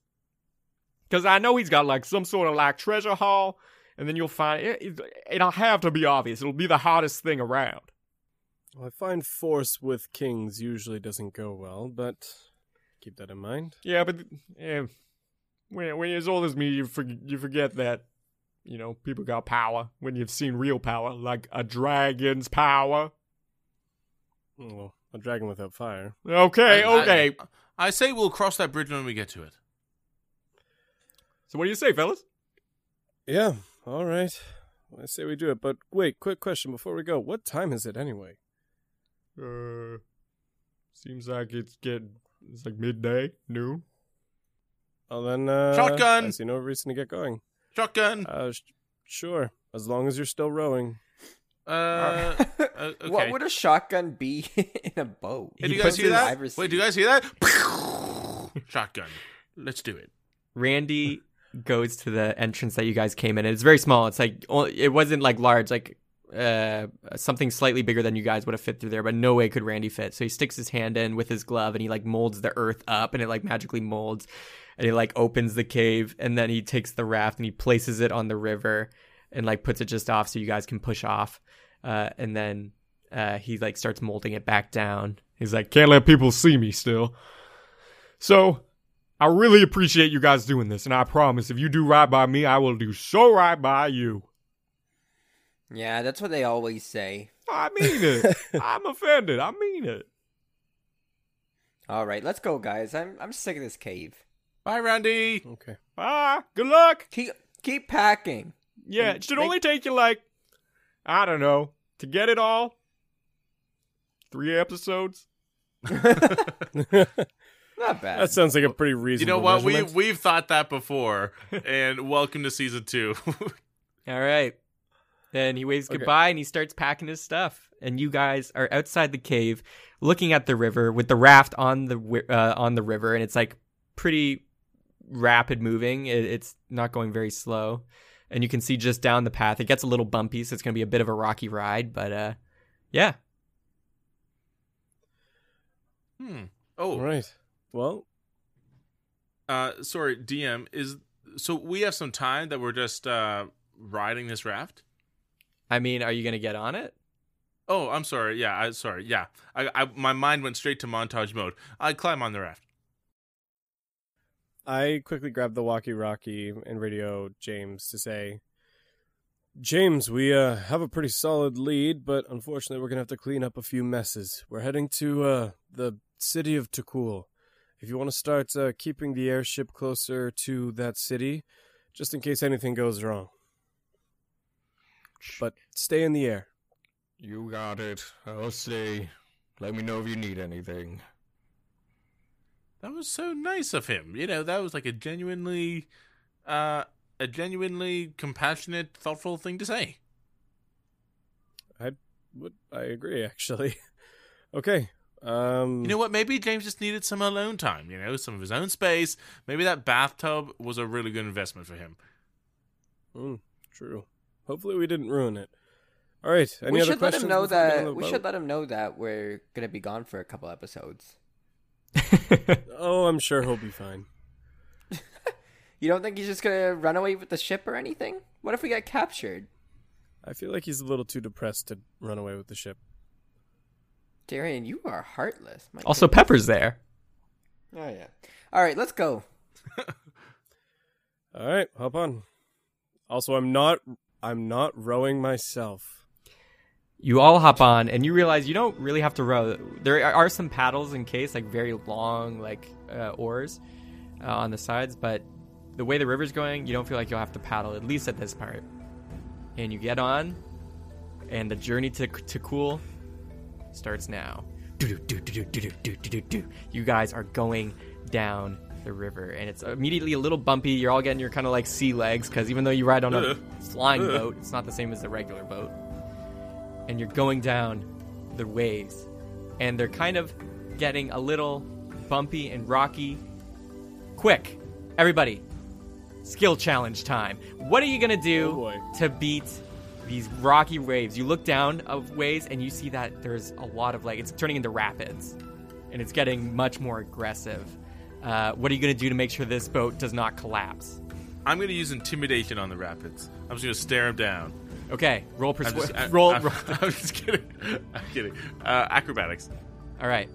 Because I know he's got like some sort of like treasure haul, and then you'll find it, it, it'll have to be obvious. It'll be the hottest thing around. Well, I find force with kings usually doesn't go well, but keep that in mind. Yeah, but yeah, when, when you're as old as me, you, for, you forget that, you know, people got power when you've seen real power, like a dragon's power. Well, a dragon without fire. Okay, I- I- okay. I say we'll cross that bridge when we get to it. so what do you say, fellas? Yeah, all right. I say we do it, but wait, quick question before we go. What time is it anyway? Uh, seems like it's getting it's like midday, noon. Well then, uh, Shotgun! I see no reason to get going. Shotgun. Uh, sh- sure, as long as you're still rowing. Uh, uh, okay. What would a shotgun be in a boat? Hey, do you guys puts hear that? Wait, do you guys hear that? Shotgun. Let's do it. Randy goes to the entrance that you guys came in. And it's very small. It's like it wasn't like large, like uh something slightly bigger than you guys would have fit through there, but no way could Randy fit. So he sticks his hand in with his glove and he like molds the earth up and it like magically molds and he like opens the cave and then he takes the raft and he places it on the river and like puts it just off so you guys can push off. Uh and then uh he like starts molding it back down. He's like, can't let people see me still. So, I really appreciate you guys doing this, and I promise if you do right by me, I will do so right by you. Yeah, that's what they always say. I mean it. I'm offended. I mean it. All right, let's go, guys. I'm I'm sick of this cave. Bye, Randy. Okay. Ah, good luck. Keep keep packing. Yeah, And it should make- only take you like, I don't know, to get it all. Three episodes. Not bad. That sounds like a pretty reasonable. You know what? We we've thought that before. and welcome to season two. All right. Then he waves Okay. goodbye and he starts packing his stuff. And you guys are outside the cave, looking at the river with the raft on the uh, on the river, and it's like pretty rapid moving. It, it's not going very slow, and you can see just down the path. It gets a little bumpy, so it's going to be a bit of a rocky ride. But uh, yeah, hmm. Oh, right. Well, uh, sorry, DM is. So we have some time that we're just uh riding this raft. I mean, are you going to get on it? Oh, I'm sorry. Yeah, I sorry. Yeah, I, I my mind went straight to montage mode. I climb on the raft. I quickly grabbed the walkie-talkie and radio James to say, James, we uh, have a pretty solid lead, but unfortunately, we're gonna have to clean up a few messes. We're heading to uh, the city of Takul. If you want to start uh, keeping the airship closer to that city, just in case anything goes wrong. But stay in the air. You got it. I'll stay. Let me know if you need anything. That was so nice of him. You know, that was like a genuinely, uh, a genuinely compassionate, thoughtful thing to say. I would, I agree, actually. okay. Um, You know what? Maybe James just needed some alone time. You know, some of his own space. Maybe that bathtub was a really good investment for him. mm, true. Hopefully, we didn't ruin it. All right. Any we other should let questions him know we that we should let him know that we're gonna be gone for a couple episodes. Oh, I'm sure he'll be fine. You don't think he's just gonna run away with the ship or anything? What if we get captured? I feel like he's a little too depressed to run away with the ship. Darian, you are heartless. My Also, Pepper's there. oh yeah. All right, let's go. All right, hop on. Also, I'm not. I'm not rowing myself. You all hop on and you realize you don't really have to row. There are some paddles in case, like very long, like uh, oars uh, on the sides, but the way the river's going, you don't feel like you'll have to paddle, at least at this part. And you get on, and the journey to, to cool starts now. You guys are going down the river, and it's immediately a little bumpy. You're all getting your kind of like sea legs because even though you ride on a flying boat, it's not the same as the regular boat. And you're going down the waves, and they're kind of getting a little bumpy and rocky. Quick, everybody, skill challenge time. What are you gonna do Oh, to beat these rocky waves? You look down of waves and you see that there's a lot of like it's turning into rapids, and it's getting much more aggressive. Uh, what are you gonna do to make sure this boat does not collapse? I'm going to use intimidation on the rapids. I'm just going to stare him down. Okay, roll I'm persuasion. just, I, roll, I'm, roll. I'm just kidding. I'm kidding. Uh, acrobatics. All right.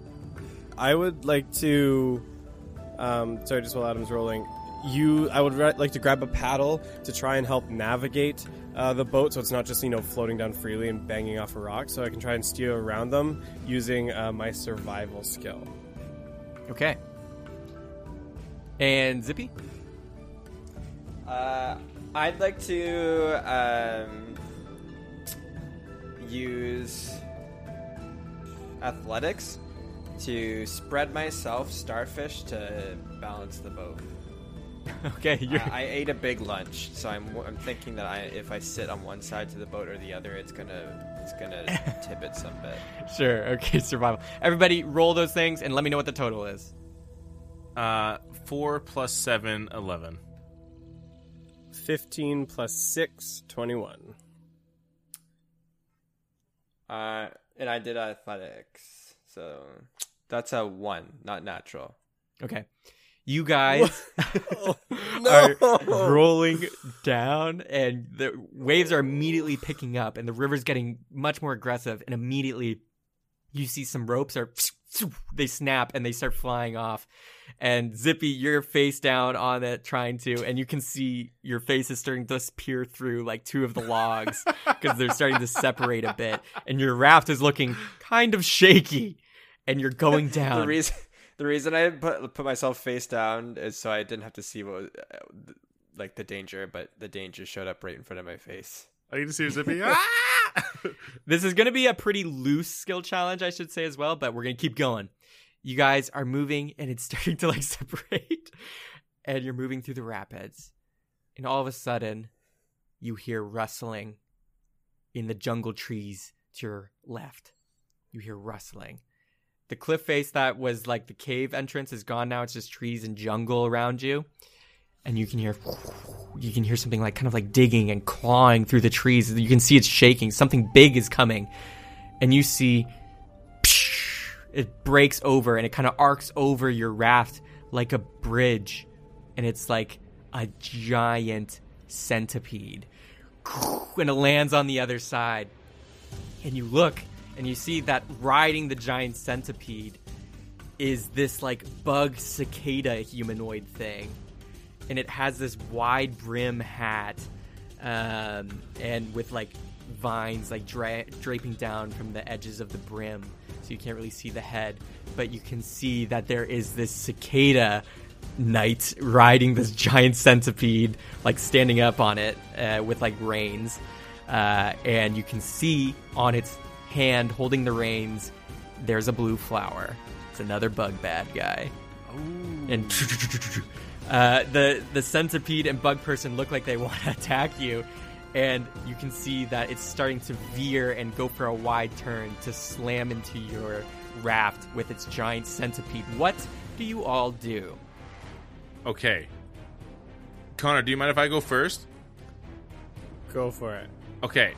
I would like to. Um, sorry, just while Adam's rolling, you. I would ri- like to grab a paddle to try and help navigate uh, the boat, so it's not just you know floating down freely and banging off a rock. So I can try and steer around them using uh, my survival skill. Okay. And Zippy? Uh, I'd like to um, use athletics to spread myself starfish to balance the boat. Okay, you're, I, I ate a big lunch, so I'm I'm thinking that I if I sit on one side to the boat or the other, it's gonna it's gonna tip it some bit. sure. Okay, survival. Everybody, roll those things and let me know what the total is. Uh, 4 plus 7, 11. 15 plus 6, 21. Uh, and I did athletics, so that's a one, not natural. Okay. You guys are rolling down, and the waves are immediately picking up, and the river's getting much more aggressive. And immediately, you see some ropes are they snap and they start flying off. And Zippy, you're face down on it, trying to, and you can see your face is starting to peer through like two of the logs because they're starting to separate a bit, and your raft is looking kind of shaky, and you're going down. The reason the reason I put put myself face down is so I didn't have to see what was, like the danger, but the danger showed up right in front of my face. Are you see Zippy? ah! This is going to be a pretty loose skill challenge, I should say as well, but we're going to keep going. You guys are moving and it's starting to like separate, and you're moving through the rapids. And all of a sudden, you hear rustling in the jungle trees to your left. You hear rustling. The cliff face that was like the cave entrance is gone now. It's just trees and jungle around you. And you can hear you can hear something like kind of like digging and clawing through the trees. You can see it's shaking. Something big is coming. And you see it breaks over and it kind of arcs over your raft like a bridge. And it's like a giant centipede. And it lands on the other side. And you look and you see that riding the giant centipede is this like bug cicada humanoid thing and it has this wide brim hat um, and with like vines like dra- draping down from the edges of the brim, so you can't really see the head, but you can see that there is this cicada knight riding this giant centipede, like standing up on it uh, with like reins, uh, and you can see on its hand holding the reins, there's a blue flower. It's another bug bad guy. And uh, the the centipede and bug person look like they want to attack you, and you can see that it's starting to veer and go for a wide turn to slam into your raft with its giant centipede. What do you all do? Okay. Connor, do you mind if I go first? Go for it. Okay.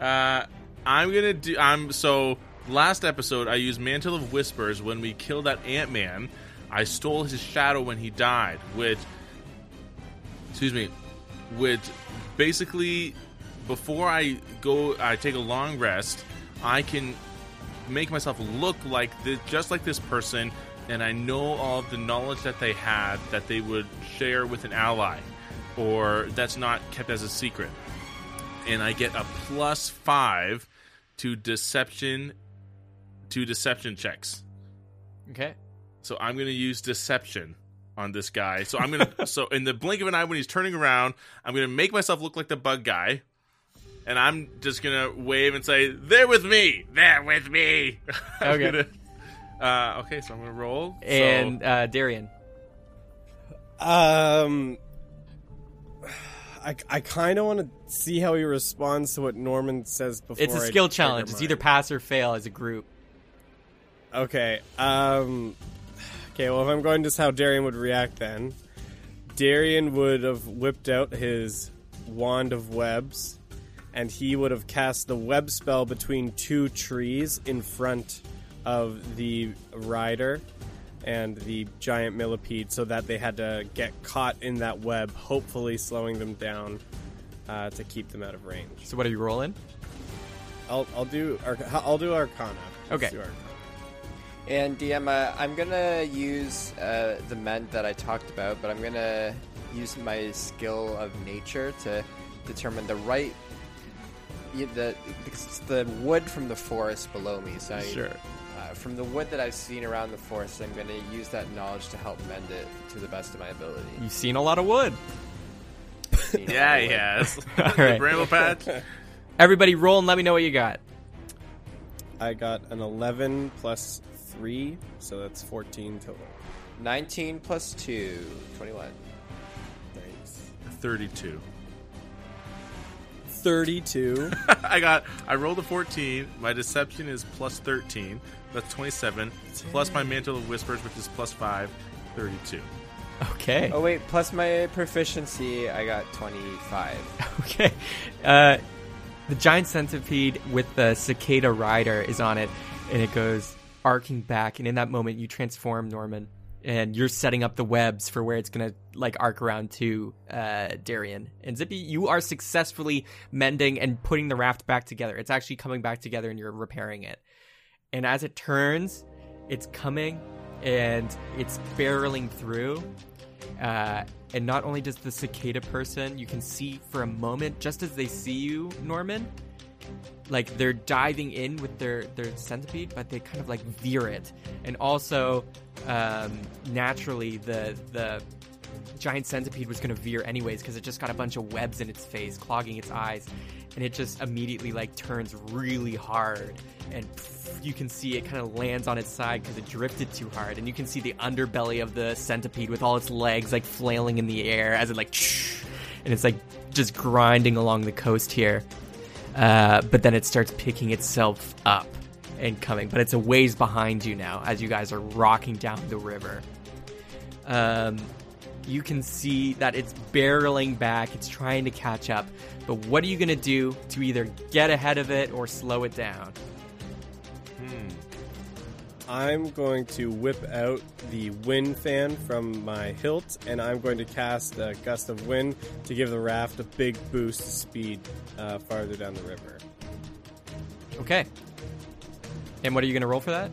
Uh, I'm gonna do. I'm so. Last episode, I used Mantle of Whispers when we killed that Ant Man. I stole his shadow when he died, which. Excuse me. Which basically, before I go, I take a long rest. I can make myself look like this, just like this person, and I know all of the knowledge that they had that they would share with an ally, or that's not kept as a secret and I get a plus five to deception to deception checks. Okay. So I'm gonna use deception on this guy. So I'm gonna so in the blink of an eye when he's turning around, I'm gonna make myself look like the bug guy. And I'm just gonna wave and say, They're with me! They're with me! Okay. gonna- uh, okay, so I'm gonna roll. So- And uh, Darian. Um, I, I kind of want to see how he responds to what Norman says before. It's a skill trigger challenge. It's either pass or fail as a group. Okay. Um. Okay. Well, if I'm going just how Darian would react, then Darian would have whipped out his wand of webs, and he would have cast the web spell between two trees in front of the rider and the giant millipede, so that they had to get caught in that web, hopefully slowing them down uh, to keep them out of range. So what are you rolling? I'll I'll do I'll do Arcana. Okay. do Arcana. And DM, uh, I'm gonna use uh, the mend that I talked about, but I'm gonna use my skill of nature to determine the right, y- the it's the wood from the forest below me. So I, Sure. uh, from the wood that I've seen around the forest, I'm gonna use that knowledge to help mend it to the best of my ability. You've seen a lot of wood. You Yeah, wood. yes. All right. bramble patch. Everybody roll and let me know what you got. I got an 11 plus 3, so that's 14 total. 19 plus 2, 21. Nice. 32. 32. I got. I rolled a 14. My deception is plus 13. That's 27. Plus my mantle of whispers, which is plus 5. 32. Okay. Oh wait, plus my proficiency, I got 25. Okay. Uh, the giant centipede with the cicada rider is on it, and it goes arcing back. And in that moment, you transform Norman, and you're setting up the webs for where it's gonna like arc around to uh, Darian and Zippy. You are successfully mending and putting the raft back together. It's actually coming back together, and you're repairing it. And as it turns, it's coming and it's barreling through. Uh, and not only does the cicada person, you can see for a moment, just as they see you, Norman, like they're diving in with their their centipede, but they kind of like veer it, and also um, naturally the the giant centipede was going to veer anyways because it just got a bunch of webs in its face, clogging its eyes, and it just immediately like turns really hard, and you can see it kind of lands on its side because it drifted too hard, and you can see the underbelly of the centipede with all its legs like flailing in the air as it like, and it's like just grinding along the coast here. Uh, but then it starts picking itself up and coming. But it's a ways behind you now as you guys are rocking down the river. Um, you can see that it's barreling back, it's trying to catch up. But what are you going to do to either get ahead of it or slow it down? I'm going to whip out the wind fan from my hilt, and I'm going to cast a gust of wind to give the raft a big boost of speed uh, farther down the river. Okay. And what are you going to roll for that?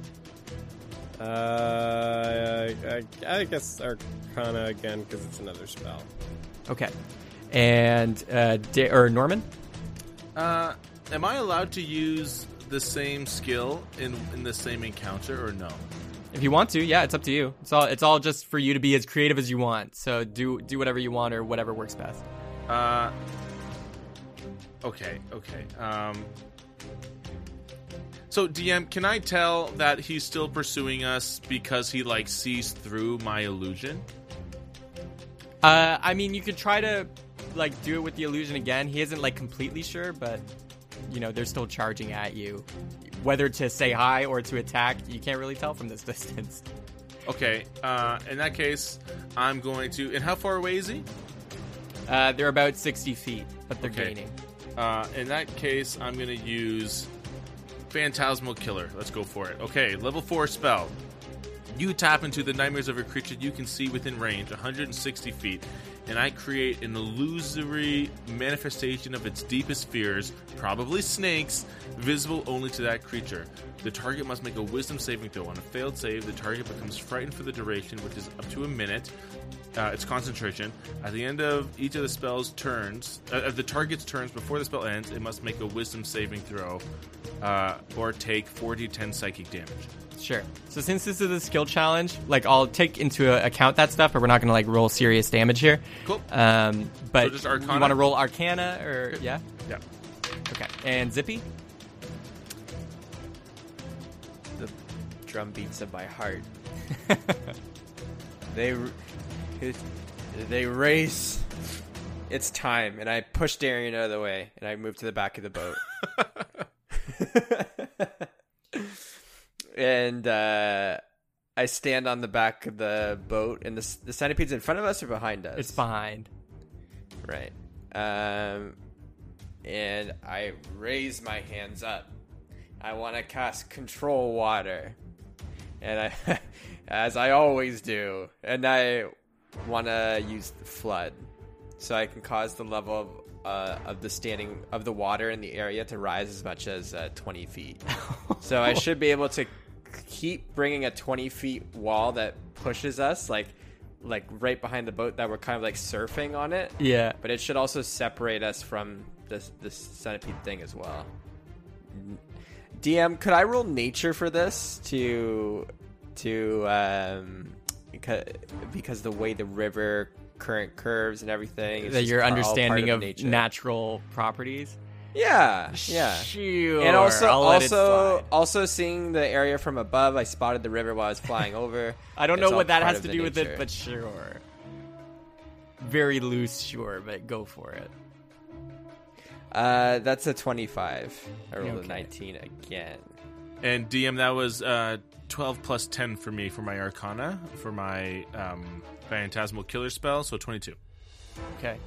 Uh, I, I guess Arcana again because it's another spell. Okay. And uh, da- or Norman. Uh, am I allowed to use the same skill in in the same encounter or no? If you want to, yeah, it's up to you. It's all it's all just for you to be as creative as you want. So do do whatever you want or whatever works best. Uh, okay, okay. Um, so DM, can I tell that he's still pursuing us because he like sees through my illusion? Uh, I mean, you could try to like do it with the illusion again. He isn't like completely sure, but you know they're still charging at you. Whether to say hi or to attack, you can't really tell from this distance. Okay. Uh, in that case, I'm going to. And how far away is he? Uh, they're about sixty feet, but they're Okay. gaining. Uh, in that case, I'm going to use Phantasmal Killer. Let's go for it. Okay, level 4 spell. You tap into the nightmares of a creature you can see within range, 160 feet, and I create an illusory manifestation of its deepest fears, probably snakes, visible only to that creature. The target must make a wisdom saving throw. On a failed save, the target becomes frightened for the duration, which is up to a minute. Uh, its concentration. At the end of each of the spell's turns, uh, the target's turns before the spell ends, it must make a wisdom saving throw uh, or take 4d10 psychic damage. Sure. So since this is a skill challenge, like I'll take into account that stuff, but we're not going to like roll serious damage here. Cool. Um, but So just Arcana? you want to roll Arcana or yeah? Yeah. Okay. And Zippy. The drum beats of my heart. they they race. It's time, and I push Darian out of the way, and I move to the back of the boat. and uh, I stand on the back of the boat, and the, the centipede's in front of us or behind us. It's behind. Right. Um, and I raise my hands up. I want to cast control water, and I, as I always do, and I want to use the flood, so I can cause the level of uh, of the standing of the water in the area to rise as much as uh, twenty feet. so I should be able to keep bringing a twenty feet wall that pushes us like like right behind the boat that we're kind of like surfing on it Yeah. but it should also separate us from this this centipede thing as well. DM, could I roll nature for this to to um because, because the way the river current curves and everything That your understanding of, nature. natural properties. Yeah yeah Sure. and also I'll also also seeing the area from above I spotted the river while I was flying over I don't It's know what that has to the do with it, but sure. Very loose, sure, but go for it. uh that's a 25 I rolled Okay. a 19 again And DM, that was uh, 12 plus 10 for me for my Arcana, for my um, Phantasmal Killer spell, so 22. Okay.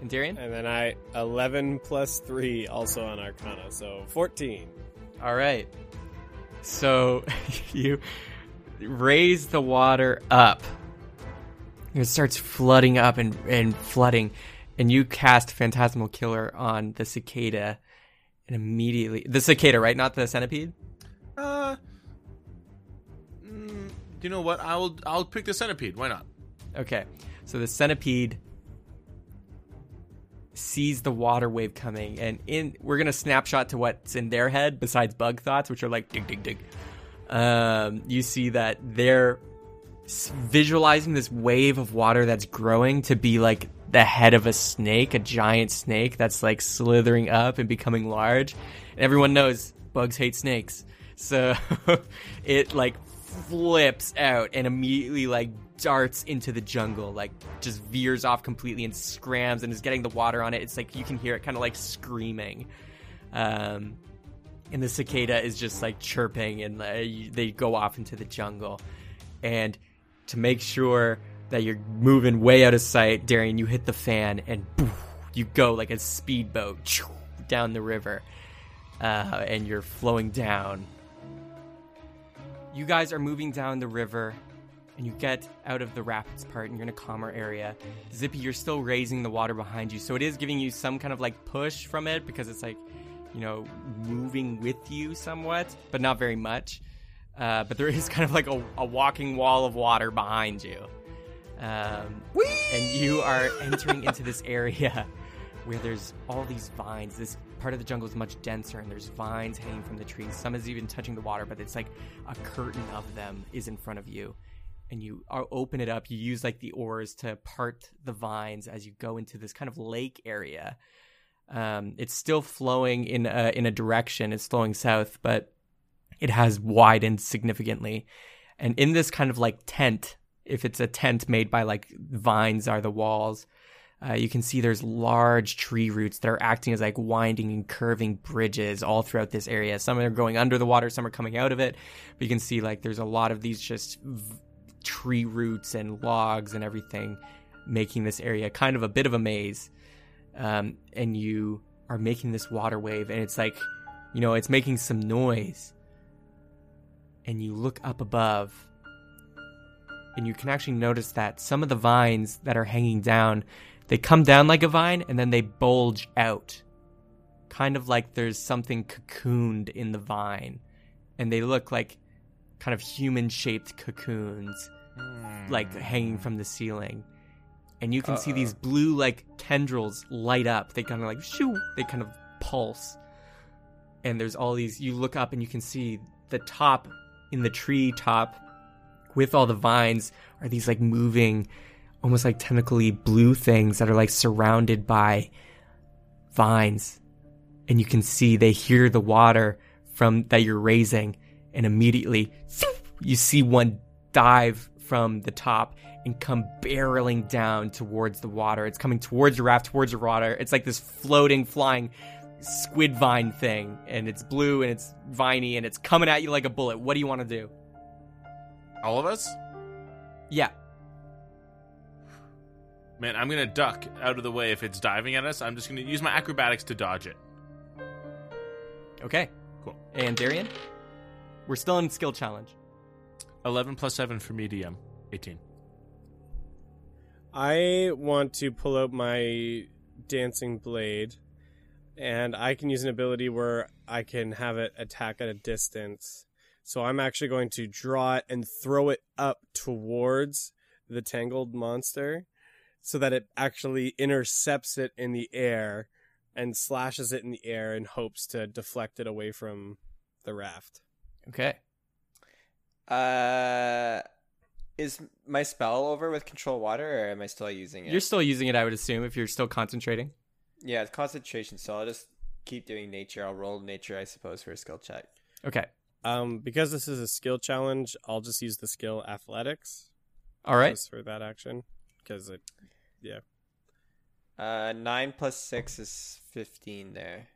And Darian? And then I 11 plus 3 also on Arcana, so 14. All right. So you raise the water up. It starts flooding up and, and flooding, and you cast Phantasmal Killer on the cicada, and immediately the cicada, right? Not the centipede. Uh, mm, you know what? I'll I'll pick the centipede. Why not? Okay. So the centipede sees the water wave coming, and in we're gonna snapshot to what's in their head besides bug thoughts, which are like dig dig dig. Um, you see that they're visualizing this wave of water that's growing to be like the head of a snake, a giant snake that's like slithering up and becoming large. And everyone knows bugs hate snakes. So it like flips out and immediately like darts into the jungle, like just veers off completely and scrams and is getting the water on it. It's like you can hear it kind of like screaming. Um, and the cicada is just like chirping and uh, you- they go off into the jungle and to make sure that you're moving way out of sight darian you hit the fan and poof, you go like a speedboat down the river uh, and you're flowing down you guys are moving down the river and you get out of the rapids part and you're in a calmer area zippy you're still raising the water behind you so it is giving you some kind of like push from it because it's like you know, moving with you somewhat, but not very much. Uh, but there is kind of like a, a walking wall of water behind you. Um, and you are entering into this area where there's all these vines. This part of the jungle is much denser, and there's vines hanging from the trees. Some is even touching the water, but it's like a curtain of them is in front of you. And you open it up. You use like the oars to part the vines as you go into this kind of lake area. Um, it's still flowing in a, in a direction. It's flowing south, but it has widened significantly. And in this kind of like tent, if it's a tent made by like vines are the walls, uh, you can see there's large tree roots that are acting as like winding and curving bridges all throughout this area. Some are going under the water, some are coming out of it. But you can see like there's a lot of these just v- tree roots and logs and everything making this area kind of a bit of a maze. Um, and you are making this water wave, and it's like, you know, it's making some noise. And you look up above, and you can actually notice that some of the vines that are hanging down, they come down like a vine and then they bulge out. Kind of like there's something cocooned in the vine. And they look like kind of human shaped cocoons, like hanging from the ceiling. And you can see these blue, like tendrils light up. They kind of like shoo, they kind of pulse. And there's all these, you look up and you can see the top in the tree top with all the vines are these like moving, almost like tentacly blue things that are like surrounded by vines. And you can see they hear the water from that you're raising, and immediately you see one dive from the top and come barreling down towards the water. It's coming towards your raft, towards your water. It's like this floating, flying squid vine thing, and it's blue and it's viney and it's coming at you like a bullet. What do you want to do? All of us? Yeah. Man, I'm gonna duck out of the way if it's diving at us. I'm just gonna use my acrobatics to dodge it. Okay. Cool. And Darian? We're still in skill challenge. 11 plus 7 for medium. 18. I want to pull out my dancing blade, and I can use an ability where I can have it attack at a distance. So I'm actually going to draw it and throw it up towards the tangled monster so that it actually intercepts it in the air and slashes it in the air in hopes to deflect it away from the raft. Okay. Uh, is my spell over with control water, or am I still using it? You're still using it, I would assume, if you're still concentrating. yeah, it's concentration. So I'll just keep doing nature. I'll roll nature, I suppose, for a skill check. Okay. Um, because this is a skill challenge, I'll just use the skill athletics All right. for that action because it, yeah. Uh, nine plus six is fifteen. There.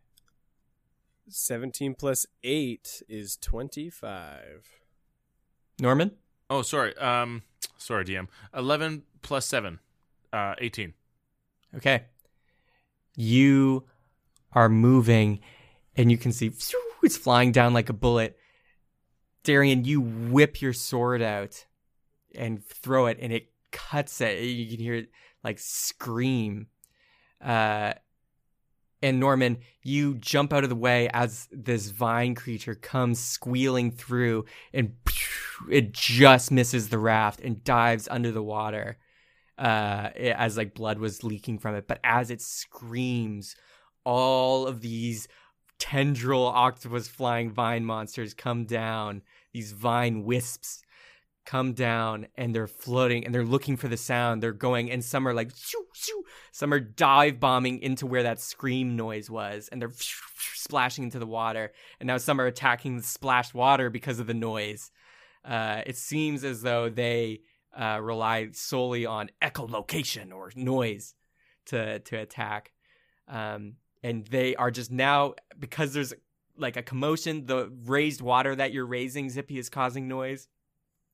17 plus 8 is 25. Norman? Oh, sorry. Um, sorry, DM. 11 plus 7. Uh, 18. Okay. You are moving, and you can see it's flying down like a bullet. Darian, you whip your sword out and throw it, and it cuts it. You can hear it like scream. Uh, and Norman, you jump out of the way as this vine creature comes squealing through, and it just misses the raft and dives under the water uh, as like blood was leaking from it. But as it screams, all of these tendril octopus flying vine monsters come down. These vine wisps come down and they're floating and they're looking for the sound. They're going and some are like shoo, shoo. some are dive bombing into where that scream noise was and they're splashing into the water. And now some are attacking the splashed water because of the noise. Uh, it seems as though they uh, rely solely on echolocation or noise to to attack. Um, and they are just now because there's like a commotion. The raised water that you're raising, Zippy, is causing noise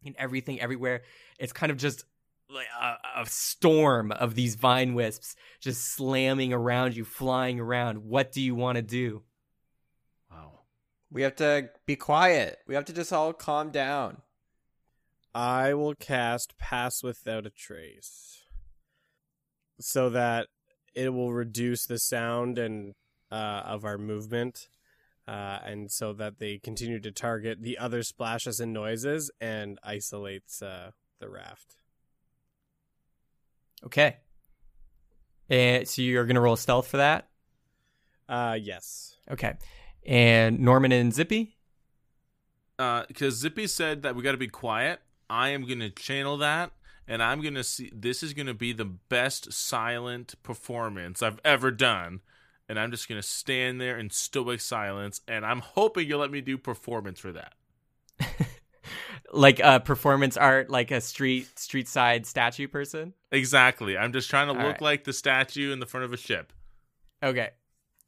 and everything everywhere. It's kind of just like a, a storm of these vine wisps just slamming around you, flying around. What do you want to do? Wow. We have to be quiet. We have to just all calm down. I will cast Pass Without a Trace so that it will reduce the sound and uh, of our movement. Uh, and so that they continue to target the other splashes and noises and isolates uh, the raft. Okay. And so you're gonna roll stealth for that. Uh, yes. Okay. And Norman and Zippy. because Zippy said that we got to be quiet. I am going to channel that, and I'm going to see. This is going to be the best silent performance I've ever done, and I'm just going to stand there in stoic silence. And I'm hoping you'll let me do performance for that. like uh performance art like a street street side statue person Exactly. I'm just trying to All look right. like the statue in the front of a ship, okay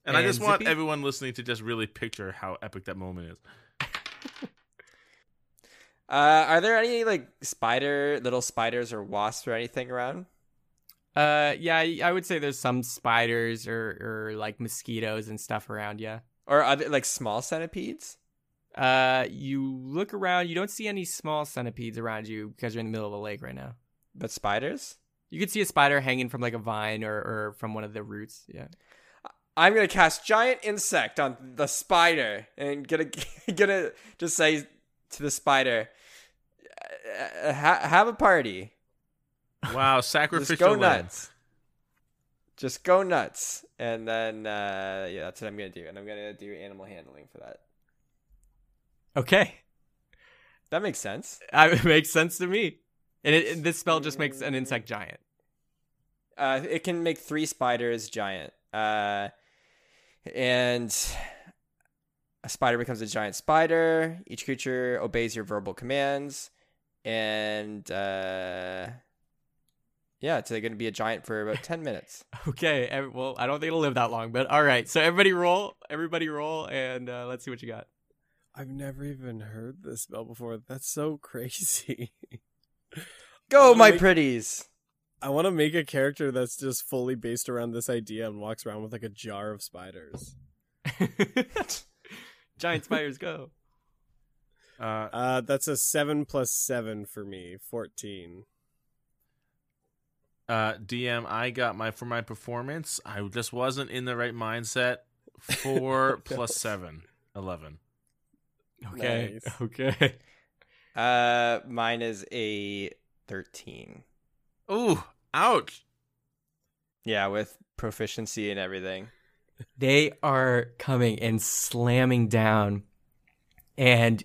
and, I And just want everyone listening to just really picture how epic that moment is. Uh, are there any like spider, little spiders or wasps or anything around? Uh yeah i would say there's some spiders or or like mosquitoes and stuff around yeah Or other like small centipedes? uh you look around you don't see any small centipedes around you because you're in the middle of a lake right now But spiders? you could see a spider hanging from like a vine or or from one of the roots yeah I'm gonna cast giant insect on the spider and gonna gonna just say to the spider, uh, ha- "Have a party, Wow, just sacrificial go lamb. nuts, just go nuts." And then uh, yeah, that's what I'm gonna do, and I'm gonna do animal handling for that. okay That makes sense. uh, it makes sense to me and it, it- this spell just makes an insect giant Uh, it can make three spiders giant. Uh, and a spider becomes a giant spider. Each creature obeys your verbal commands. And uh, yeah, it's going to be a giant for about 10 minutes. Okay, well, I don't think it'll live that long, but all right. So everybody roll, everybody roll, and uh, let's see what you got. I've never even heard this spell before. That's so crazy. Go, my wait. pretties! I want to make a character that's just fully based around this idea and walks around with like a jar of spiders. Giant spiders go. Uh, Uh, that's a seven plus seven for me, fourteen. Uh, DM, I got my for my performance. I just wasn't in the right mindset. Four plus seven, eleven. Okay, Nice. okay. Uh, mine is a 13. Ooh, ouch! Yeah, with proficiency and everything. They are coming and slamming down, and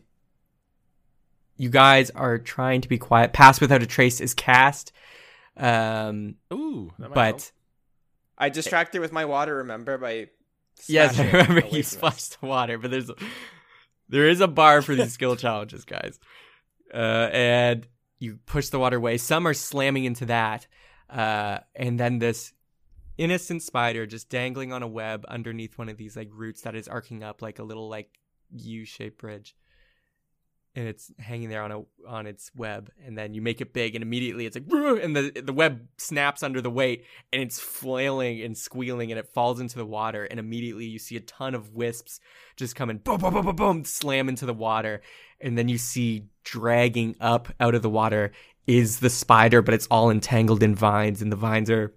you guys are trying to be quiet. Pass without a trace is cast, um, Ooh, but help. I distracted with my water, remember? By Yes, I remember you splashed the water, but there's a, there is a bar for these skill challenges, guys. Uh, and you push the water away. Some are slamming into that, uh, and then this innocent spider just dangling on a web underneath one of these like roots that is arcing up like a little like U-shaped bridge. And it's hanging there on a on its web, and then you make it big, and immediately it's like, and the the web snaps under the weight, and it's flailing and squealing and it falls into the water and immediately you see a ton of wisps just come and boom boom boom boom boom slam into the water and then you see dragging up out of the water is the spider but it's all entangled in vines and the vines are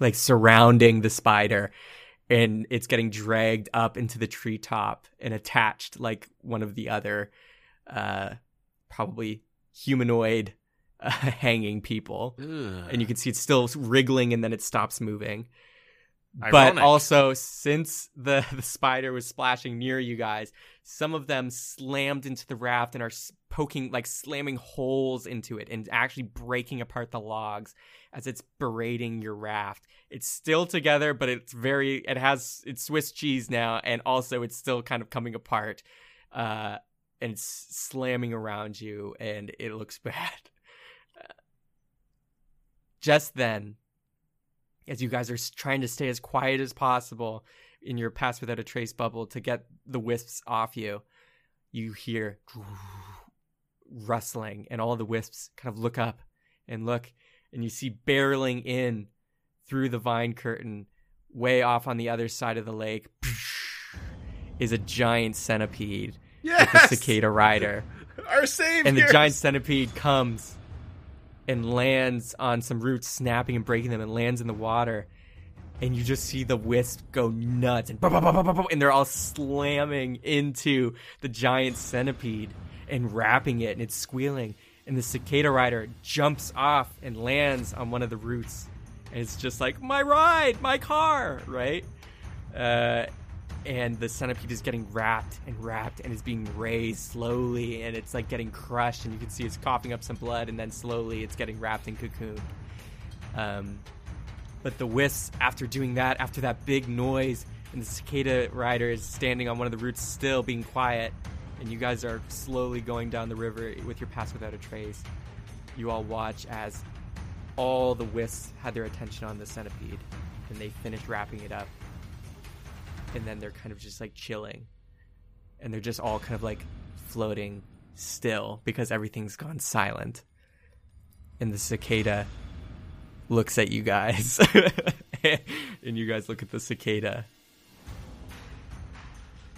like surrounding the spider and it's getting dragged up into the treetop and attached like one of the other uh probably humanoid uh, hanging people Ugh. and you can see it's still wriggling and then it stops moving. But also, since the, the spider was splashing near you guys, some of them slammed into the raft and are poking, like slamming holes into it and actually breaking apart the logs as it's berating your raft. It's still together, but it's very, it has, it's Swiss cheese now, and also it's still kind of coming apart. Uh, and it's slamming around you, and it looks bad. Just then, as you guys are trying to stay as quiet as possible in your pass without a trace bubble to get the wisps off you, you hear rustling, and all the wisps kind of look up and look, and you see barreling in through the vine curtain, way off on the other side of the lake, is a giant centipede with a cicada rider our savior. and the giant centipede comes and lands on some roots, snapping and breaking them, and lands in the water. And you just see the wisp go nuts, and, and they're all slamming into the giant centipede and wrapping it, and it's squealing. And the cicada rider jumps off and lands on one of the roots And it's just like, my ride, my car, right? Uh, and the centipede is getting wrapped and wrapped and is being raised slowly and it's like getting crushed and you can see it's coughing up some blood and then slowly it's getting wrapped in cocoon Um, but the wisps, after doing that, after that big noise, and the cicada rider is standing on one of the roots still being quiet, and you guys are slowly going down the river with your pass without a trace. You all watch as all the wisps had their attention on the centipede, and they finished wrapping it up. And then they're kind of just like chilling. And they're just all kind of like floating still because everything's gone silent. And the cicada looks at you guys. and you guys look at the cicada.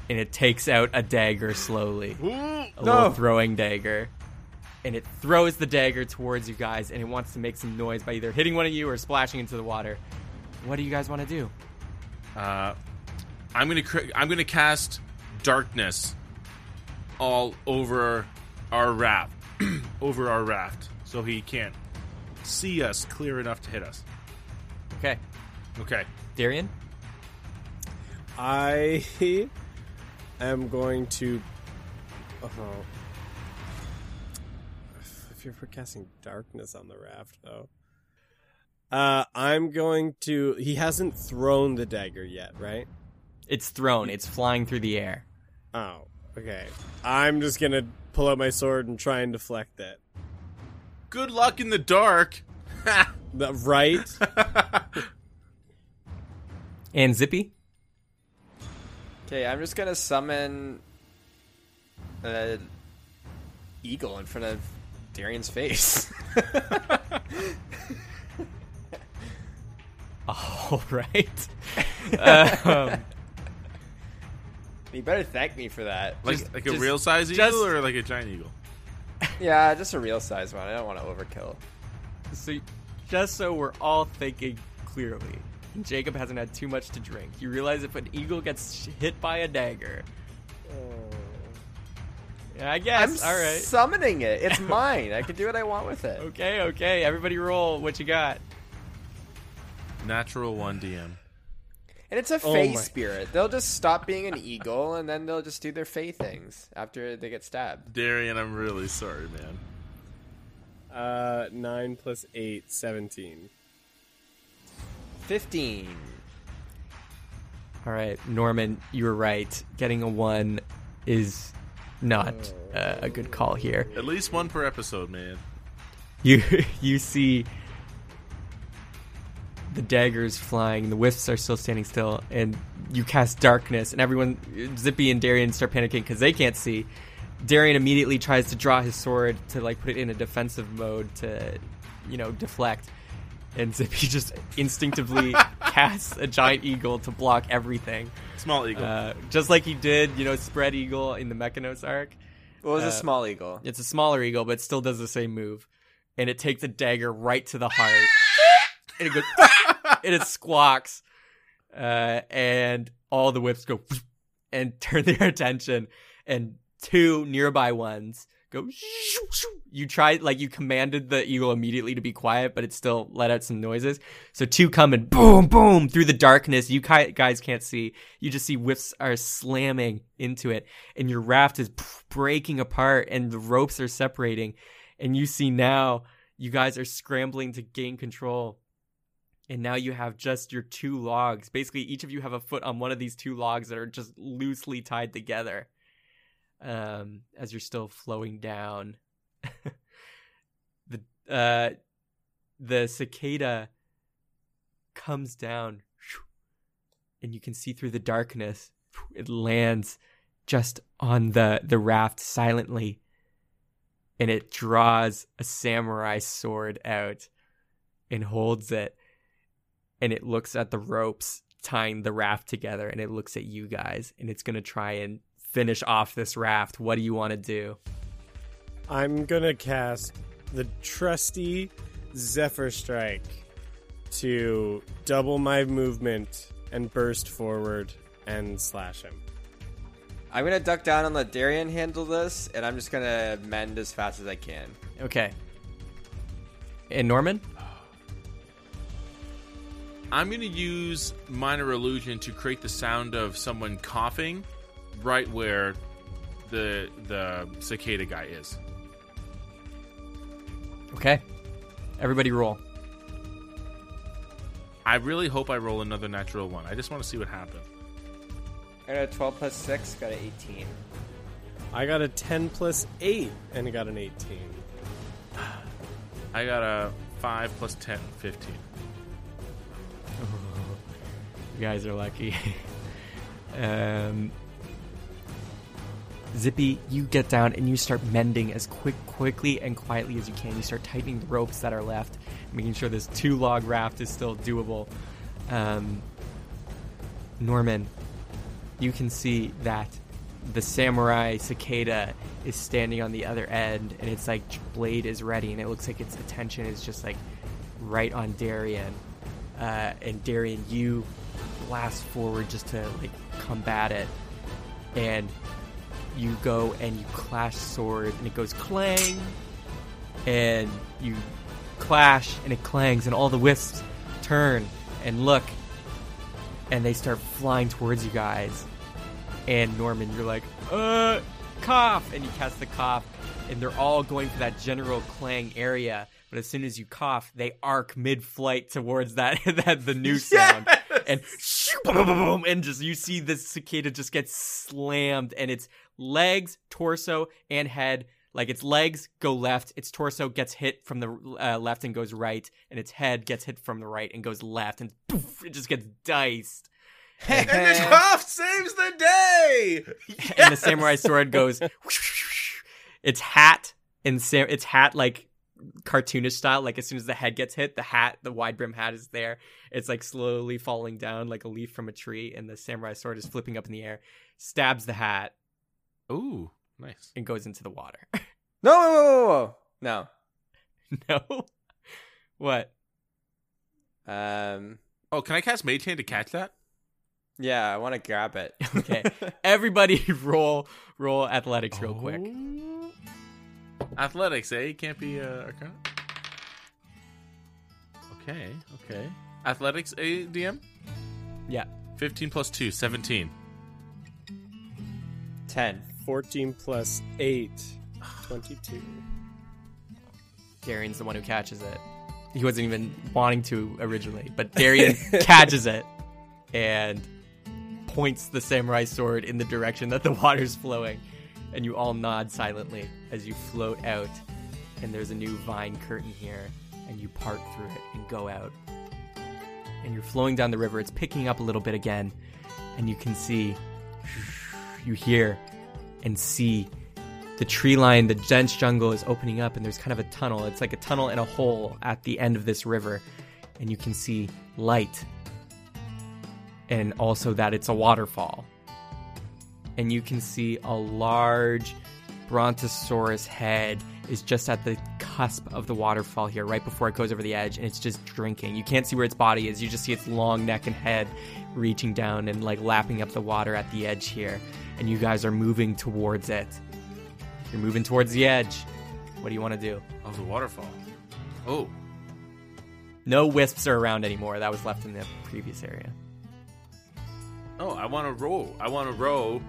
And it takes out a dagger slowly. A little throwing dagger. And it throws the dagger towards you guys and it wants to make some noise by either hitting one of you or splashing into the water. What do you guys want to do? Uh, I'm gonna cr- I'm gonna cast darkness all over our raft, over our raft, so he can't see us clear enough to hit us. Okay. Okay. Darian? I am going to. Oh. If you're for casting darkness on the raft, though. Uh, I'm going to. He hasn't thrown the dagger yet, right? It's thrown, it's flying through the air. Oh, okay. I'm just gonna pull out my sword and try and deflect it. Good luck in the dark. The, right? And Zippy? Okay, I'm just gonna summon an eagle in front of Darian's face. All right. um, you better thank me for that. Like Just- like a just- real size eagle just- or like a giant eagle? Yeah, just a real size one. I don't want to overkill. so, just so we're all thinking clearly, Jacob hasn't had too much to drink. You realize if an eagle gets hit by a dagger. Oh. Yeah, I guess. I'm all right. summoning it. It's mine. I can do what I want with it. okay, okay. Everybody roll what you got. Natural one DM. And it's a Oh fey spirit. They'll just stop being an eagle, and then they'll just do their fey things after they get stabbed. Darian, I'm really sorry, man. uh, 9 plus 8, 17. Fifteen. All right, Norman, you were right. Getting a one is not uh, a good call here. At least one per episode, man. You you see the daggers flying, the wisps are still standing still, and you cast darkness, and everyone, Zippy and Darian, start panicking because they can't see. Darian immediately tries to draw his sword to like put it in a defensive mode to, you know, deflect, and Zippy just instinctively casts a giant eagle to block everything, Small eagle. uh, just like he did, you know, spread eagle in the Mechanus arc. What was Uh, a small eagle? It's a smaller eagle, but it still does the same move. And it takes a dagger right to the heart. and it goes and it squawks. Uh, and all the wisps go and turn their attention. And two nearby ones go you tried like you commanded the eagle immediately to be quiet, but it still let out some noises. So two come and boom, boom through the darkness. You guys can't see. You just see wisps are slamming into it, and your raft is breaking apart, and the ropes are separating. And you see now you guys are scrambling to gain control. And now you have just your two logs. Basically, each of you have a foot on one of these two logs that are just loosely tied together um, as you're still flowing down. the uh, the cicada comes down, and you can see through the darkness. It lands just on the the raft silently, and it draws a samurai sword out and holds it, and it looks at the ropes tying the raft together, and it looks at you guys, and it's gonna try and finish off this raft. What do you want to do? I'm gonna cast the trusty Zephyr Strike to double my movement and burst forward and slash him. I'm gonna duck down and let Darian handle this, and I'm just gonna mend as fast as I can. Okay. And Norman? I'm going to use minor illusion to create the sound of someone coughing right where the the cicada guy is. Okay. Everybody roll. I really hope I roll another natural one. I just want to see what happens. I got a 12 plus 6, got an 18. I got a 10 plus 8 and I got an 18. I got a 5 plus 10, 15. You guys are lucky. um, Zippy, you get down and you start mending as quick, quickly and quietly as you can. You start tightening the ropes that are left, making sure this two log raft is still doable. Um, Norman, you can see that the samurai cicada is standing on the other end, and its like blade is ready, and it looks like its attention is just like right on Darian. Uh, and Darian, you blast forward just to like combat it, and you go and you clash sword, and it goes clang, and you clash, and it clangs, and all the wisps turn and look, and they start flying towards you guys. And Norman, you're like, uh, cough, and you cast the cough, and they're all going for that general clang area. But as soon as you cough, they arc mid-flight towards that that the new sound, and shoo, boom, boom, boom, and just you see this cicada just get slammed, and its legs, torso, and head. Like its legs go left, its torso gets hit from the uh, left and goes right, and its head gets hit from the right and goes left, and poof, it just gets diced. and the cough saves the day. and the samurai sword goes. its hat and sam- its hat like cartoonish style. Like as soon as the head gets hit, the hat, the wide brim hat, is there. It's like slowly falling down like a leaf from a tree, and the samurai sword is flipping up in the air, stabs the hat, Ooh, nice. and goes into the water. No, whoa, whoa, whoa, whoa. no, what? Um, Oh, can I cast Mage Hand to catch that? yeah, I want to grab it. Okay, everybody roll roll athletics real quick. Athletics, eh? Can't be uh, Arcana. Okay, okay. Athletics, eh, DM? Yeah, 15 plus 2, 17. 10. 14 plus 8, 22. Darian's the one who catches it. He wasn't even wanting to originally, but Darian catches it and points the samurai sword in the direction that the water's flowing. And you all nod silently as you float out. And there's a new vine curtain here, and you part through it and go out. And you're flowing down the river. It's picking up a little bit again, and you can see, you hear, and see the tree line, the dense jungle is opening up, and there's kind of a tunnel. It's like a tunnel and a hole at the end of this river, and you can see light, and also that it's a waterfall. And you can see a large Brontosaurus head is just at the cusp of the waterfall here, right before it goes over the edge, and it's just drinking. You can't see where its body is, you just see its long neck and head reaching down and like lapping up the water at the edge here. And you guys are moving towards it. You're moving towards the edge. What do you want to do? Of the waterfall. Oh, No wisps are around anymore. That was left in the previous area. oh, I want to roll. I want to row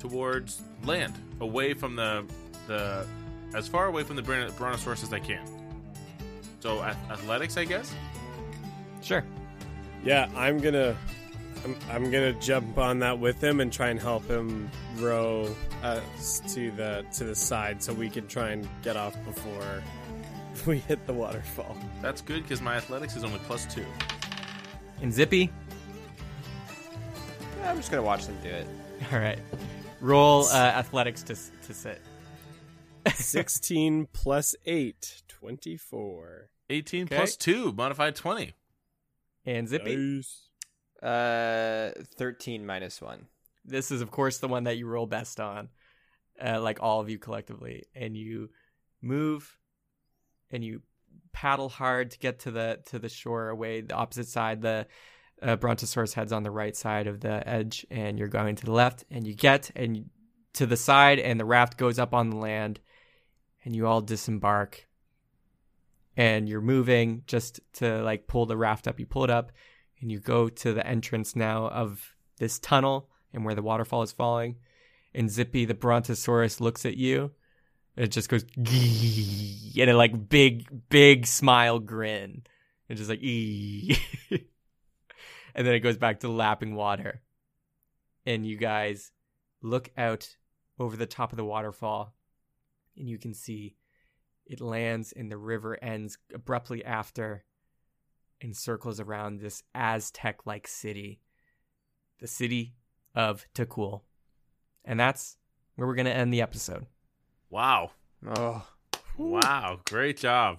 towards land, away from the the as far away from the brontosaurus as I can. So ath- athletics, I guess. Sure. Yeah, I'm gonna, I'm, I'm gonna jump on that with him and try and help him row uh, us to the to the side so we can try and get off before we hit the waterfall. That's good because my athletics is only plus two. And Zippy? Yeah, I'm just going to watch them do it. All right. Roll uh, athletics to, to sit. 16 plus 8, 24. 18 Okay. plus two, modified twenty. And Zippy? Nice. Uh, 13 minus 1. This is, of course, the one that you roll best on, uh, like all of you collectively. And you move and you paddle hard to get to the to the shore away the opposite side the uh, brontosaurus head's on the right side of the edge and you're going to the left and you get and to the side and the raft goes up on the land and you all disembark and you're moving just to like pull the raft up you pull it up and you go to the entrance now of this tunnel and where the waterfall is falling. And Zippy the Brontosaurus looks at you. It just goes and a like big, big smile grin. And just like. and then it goes back to lapping water. And you guys look out over the top of the waterfall, and you can see it lands and the river ends abruptly after and circles around this Aztec like city, the city of Takul. And that's where we're going to end the episode. Wow. Oh. Wow. Great job.